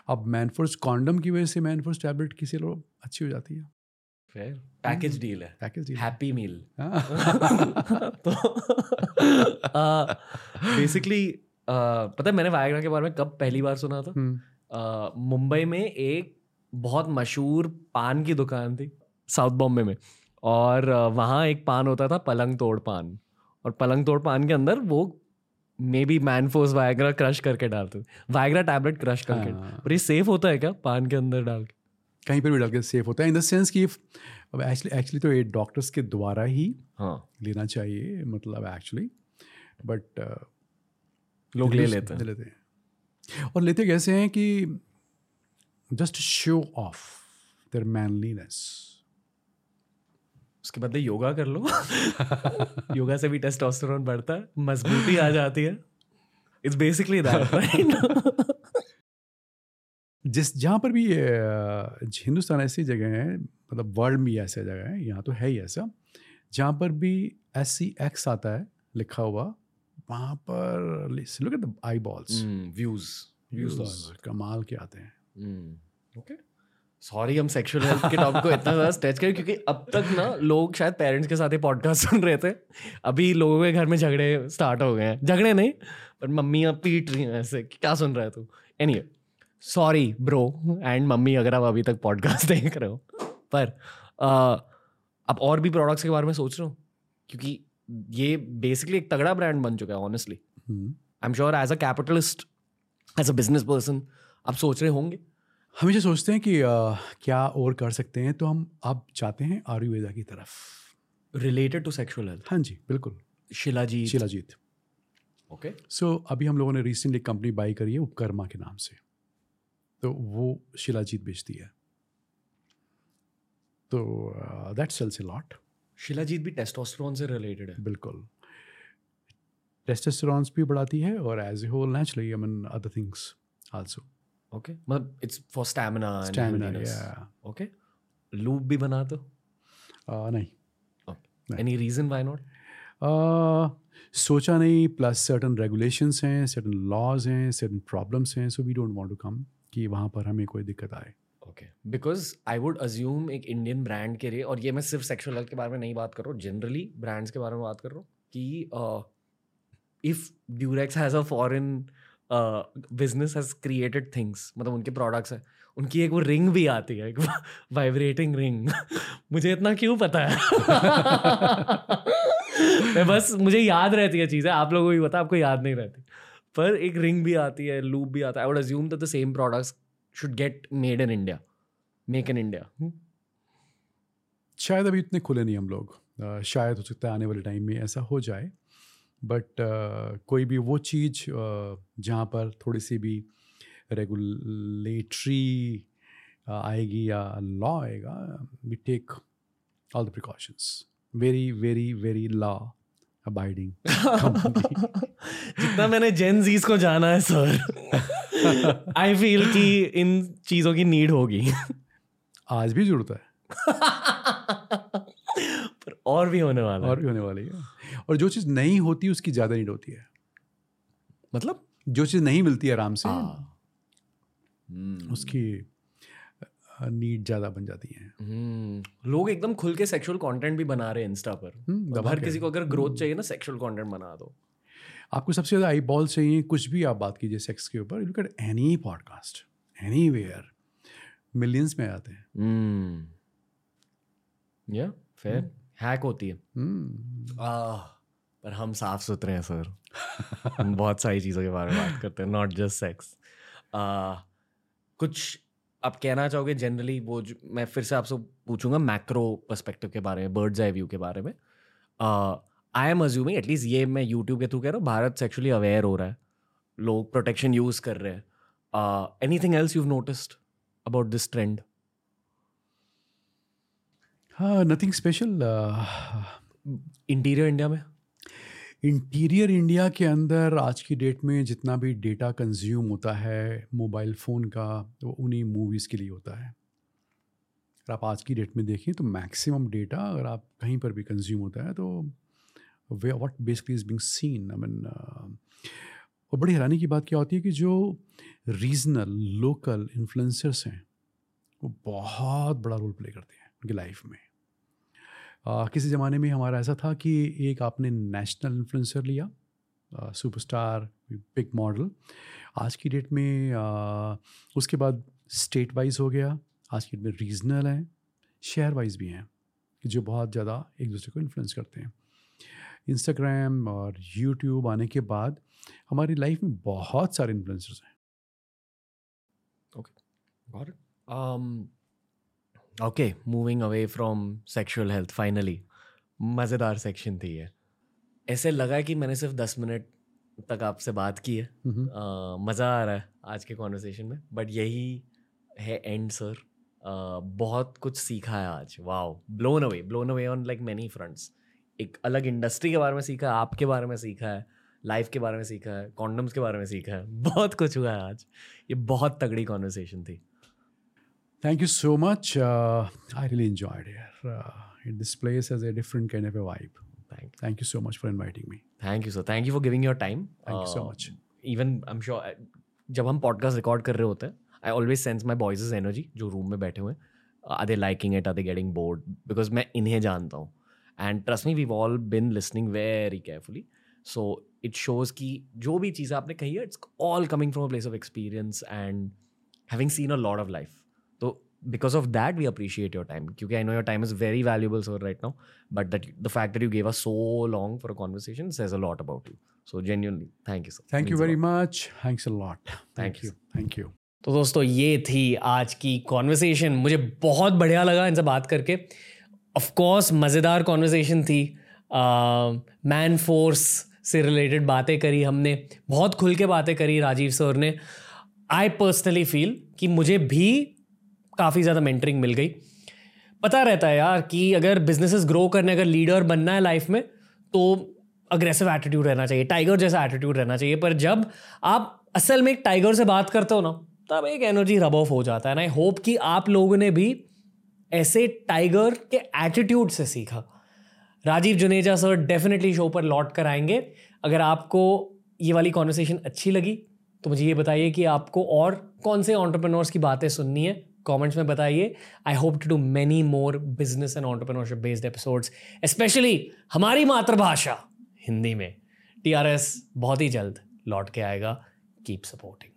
अब मैन फोर्स कॉन्डम की वजह से मैन फोर्स टैबलेट किसी लोग अच्छी हो जाती है। पैकेज डील है. पैकेज डील हैप्पी मील तो बेसिकली पता है मैंने वायग्रा के बारे में कब पहली बार सुना था? हम्म, मुंबई में एक बहुत मशहूर पान की दुकान थी साउथ बॉम्बे में। और वहाँ एक पान होता था पलंग तोड़ पान। और पलंग तोड़ पान के अंदर वो may be Manforce Viagra crush करके डालते थे वायग्रा टैबलेट क्रश करके। हाँ। और ये सेफ़ होता है क्या? पान के अंदर डाल के। कहीं पर भी डाल के सेफ़ होता है। इन द सेंस कि अब एक्चुअली एक्चुअली तो ये डॉक्टर्स के द्वारा ही हाँ। लेना चाहिए मतलब एक्चुअली बट लोग ले लेते हैं। लेते हैं। और लेते कैसे हैं कि just show off their manliness उसके बदले योगा कर लो। योगा से भी टेस्टोस्टेरोन बढ़ता है मजबूती आ जाती है। इट्स बेसिकली दैट राइट जिस जहाँ पर भी हिंदुस्तान ऐसी जगह है मतलब वर्ल्ड में ऐसा जगह है यहाँ तो है ही ऐसा जहाँ पर भी एस सी एक्स आता है लिखा हुआ वहाँ पर look at the eyeballs views कमाल के आते हैं। ओके सॉरी हम सेक्सुअल हेल्थ के टॉपिक को इतना ज़्यादा स्ट्रेच करें क्योंकि अब तक ना लोग शायद पेरेंट्स के साथ ही पॉडकास्ट सुन रहे थे। अभी लोगों के घर में झगड़े स्टार्ट हो गए हैं। झगड़े नहीं पर मम्मी अब पीट रही हैं ऐसे क्या सुन रहा है तू? Any sorry bro and mummy अगर आप अभी तक पॉडकास्ट देख रहे हो। पर आप और भी प्रोडक्ट्स के बारे में सोच रहे हो? क्योंकि ये बेसिकली एक तगड़ा ब्रांड बन चुका है honestly. I am sure as a capitalist as a business person आप सोच रहे होंगे। हमेशा सोचते हैं कि अ, क्या और कर सकते हैं? तो हम अब चाहते हैं आयुर्वेदा की तरफ़। रिलेटेड टू सेक्सुअल हेल्थ हाँ जी बिल्कुल। शिलाजीत। शिलाजीत। ओके सो अभी हम लोगों ने रिसेंटली कंपनी बाई करी है उपकर्मा के नाम से। तो वो शिलाजीत बेचती है। तो that sells a lot shilajit भी टेस्टोस्टेरोन से रिलेटेड है। बिल्कुल। टेस्टोस्टेरॉन्स भी बढ़ाती है और as a whole naturally I mean other things also okay मतलब इट्स फॉर स्टैमिना स्टैमिना या ओके लूप भी बना दो नहीं। एनी रीजन व्हाई नॉट सोचा नहीं प्लस सर्टन रेगुलेशंस हैं सर्टन लॉज हैं सर्टन प्रॉब्लम्स हैं so we don't want to come कि वहाँ पर हमें कोई दिक्कत आए। Okay because I would assume एक इंडियन ब्रांड के लिए और ये मैं सिर्फ़ सेक्शुअल हेल्थ के बारे में नहीं बात कर रहा हूँ जनरली ब्रांड्स के बारे में बात कर रहा हूँ कि if Durex has a foreign business has created things मतलब उनके प्रोडक्ट्स हैं। उनकी एक वो रिंग भी आती है, एक वाइब्रेटिंग रिंग मुझे इतना क्यों पता है? मैं बस, मुझे याद रहती है चीज़ें, आप लोगों को भी पता, आपको याद नहीं रहती। पर एक रिंग भी आती है लूप भी आता है। I would assume that the same products should get made in India make in India शायद अभी इतने खुले नहीं हम लोग। शायद हो सकता है आने वाले टाइम में ऐसा हो जाए। बट uh, कोई भी वो चीज़ uh, जहाँ पर थोड़ी सी भी रेगुलेटरी आएगी या लॉ आएगा we take all the precautions very very very law abiding जितना मैंने जेन जीज को जाना है सर आई फील कि इन चीज़ों की नीड होगी। आज भी ज़रूरत है। पर और भी होने वाला और भी होने वाली है। और जो चीज़ नहीं होती उसकी ज़्यादा नीड होती है। मतलब? जो चीज़ नहीं मिलती आराम से हाँ। हम्म। उसकी नीड ज़्यादा बन जाती है। हम्म, लोग एकदम खुल के सेक्सुअल कंटेंट भी बना रहे हैं इंस्टा पर। हम्म, हर किसी को अगर ग्रोथ चाहिए ना सेक्सुअल कंटेंट बना दो। आपको सबसे ज़्यादा आई बॉल चाहिए कुछ भी आप बात कीजिए सेक्स के ऊपर। Look at any podcast anywhere millions में आते हैं। या फिर हैक होती है। हम्म, पर हम साफ़ सुथरे हैं सर। हम बहुत सारी चीज़ों के बारे में बात करते हैं नॉट जस्ट सेक्स कुछ आप कहना चाहोगे जनरली वो जो मैं फिर से आपसे पूछूँगा मैक्रो पर्सपेक्टिव के बारे में बर्ड्स आई व्यू के बारे में। आई एम अज्यूमिंग एटलीस्ट ये मैं यूट्यूब के थ्रू कह रहा हूँ भारत सेक्चुअली अवेयर हो रहा है। लोग प्रोटेक्शन यूज़ कर रहे हैं। Anything else you noticed about this trend हाँ नथिंग स्पेशल इंटीरियर इंडिया में? इंटीरियर इंडिया के अंदर आज की डेट में जितना भी डेटा कंज्यूम होता है मोबाइल फ़ोन का वो उन्हीं मूवीज़ के लिए होता है। अगर आप आज की डेट में देखें तो मैक्सिमम डेटा अगर आप कहीं पर भी कंज्यूम होता है तो way what basically is being seen I mean और बड़ी हैरानी की बात क्या होती है कि जो रीजनल लोकल इन्फ्लुएंसर्स हैं वो बहुत बड़ा रोल प्ले करते हैं उनकी लाइफ में। आ, किसी ज़माने में हमारा ऐसा था कि एक आपने नेशनल इन्फ्लुएंसर लिया सुपरस्टार बिग मॉडल आज की डेट में आ, उसके बाद स्टेट वाइज हो गया आज की डेट में रीजनल हैं शहर वाइज भी हैं जो बहुत ज़्यादा एक दूसरे को इन्फ्लुएंस करते हैं। इंस्टाग्राम और यूट्यूब आने के बाद हमारी लाइफ में बहुत सारे इन्फ्लुएंसर्स हैं। Got it. Um, okay, moving away from sexual health finally. मज़ेदार सेक्शन थी ये। ऐसे लगा कि मैंने सिर्फ़ दस मिनट तक आपसे बात की है। हम्म। मज़ा आ रहा है आज के कॉन्वर्सेशन में। बट यही है एंड सर uh, बहुत कुछ सीखा है आज। Wow blown away blown away on like many fronts एक अलग इंडस्ट्री के बारे में सीखा है आपके बारे में सीखा है लाइफ के बारे में सीखा है कॉन्डम्स के बारे में सीखा है। बहुत कुछ हुआ है आज। ये बहुत तगड़ी कॉन्वर्सेशन थी। Thank you so much. Uh, I really enjoyed it. Uh, this place has a different kind of a vibe. Thank Thank you so much for inviting me. Thank you sir thank you for giving your time Thank you so much. Even I am sure जब हम podcast record कर रहे होते हैं I always sense my boys energy जो room में बैठे हुए हैं are they liking it are they getting bored because मैं इन्हें जानता हूँ and trust me we all been listening very carefully so it shows कि जो भी चीज़ें आपने कही है it's all coming from a place of experience and having seen a lot of life तो because of that we appreciate your time क्योंकि I know your time is very valuable sir right now but that the fact that you gave a so long for conversation says a lot about you so genuinely thank you sir thank you very much thanks a lot thank you thank you तो दोस्तों ये थी आज की conversation मुझे बहुत बढ़िया लगा इनसे बात करके. ऑफकोर्स मज़ेदार कॉन्वर्सेशन थी. मैन uh, फोर्स से रिलेटेड बातें करी हमने. बहुत खुल के बातें करी राजीव सर ने. आई पर्सनली फील कि मुझे भी काफ़ी ज़्यादा मेंटरिंग मिल गई। पता रहता है यार कि अगर बिजनेसेस ग्रो करने, अगर लीडर बनना है लाइफ में तो अग्रेसिव एटीट्यूड रहना चाहिए टाइगर जैसा एटीट्यूड रहना चाहिए। पर जब आप असल में एक टाइगर से बात करते हो ना, तब एक एनर्जी रब ऑफ़ हो जाता है ना। आई होप कि आप लोगों ने भी ऐसे टाइगर के एटीट्यूड से सीखा। Rajiv Juneja sir definitely show पर लौट कर आएँगे। अगर आपको ये वाली कॉन्वर्सेशन अच्छी लगी तो मुझे ये बताइए कि आपको और कौन से ऑन्टरप्रनोर्स की बातें सुननी है। कमेंट्स में बताइए. I hope to do many more business and entrepreneurship based episodes specially हमारी मातृभाषा हिंदी में. टीआरएस बहुत ही जल्द लौट के आएगा. Keep supporting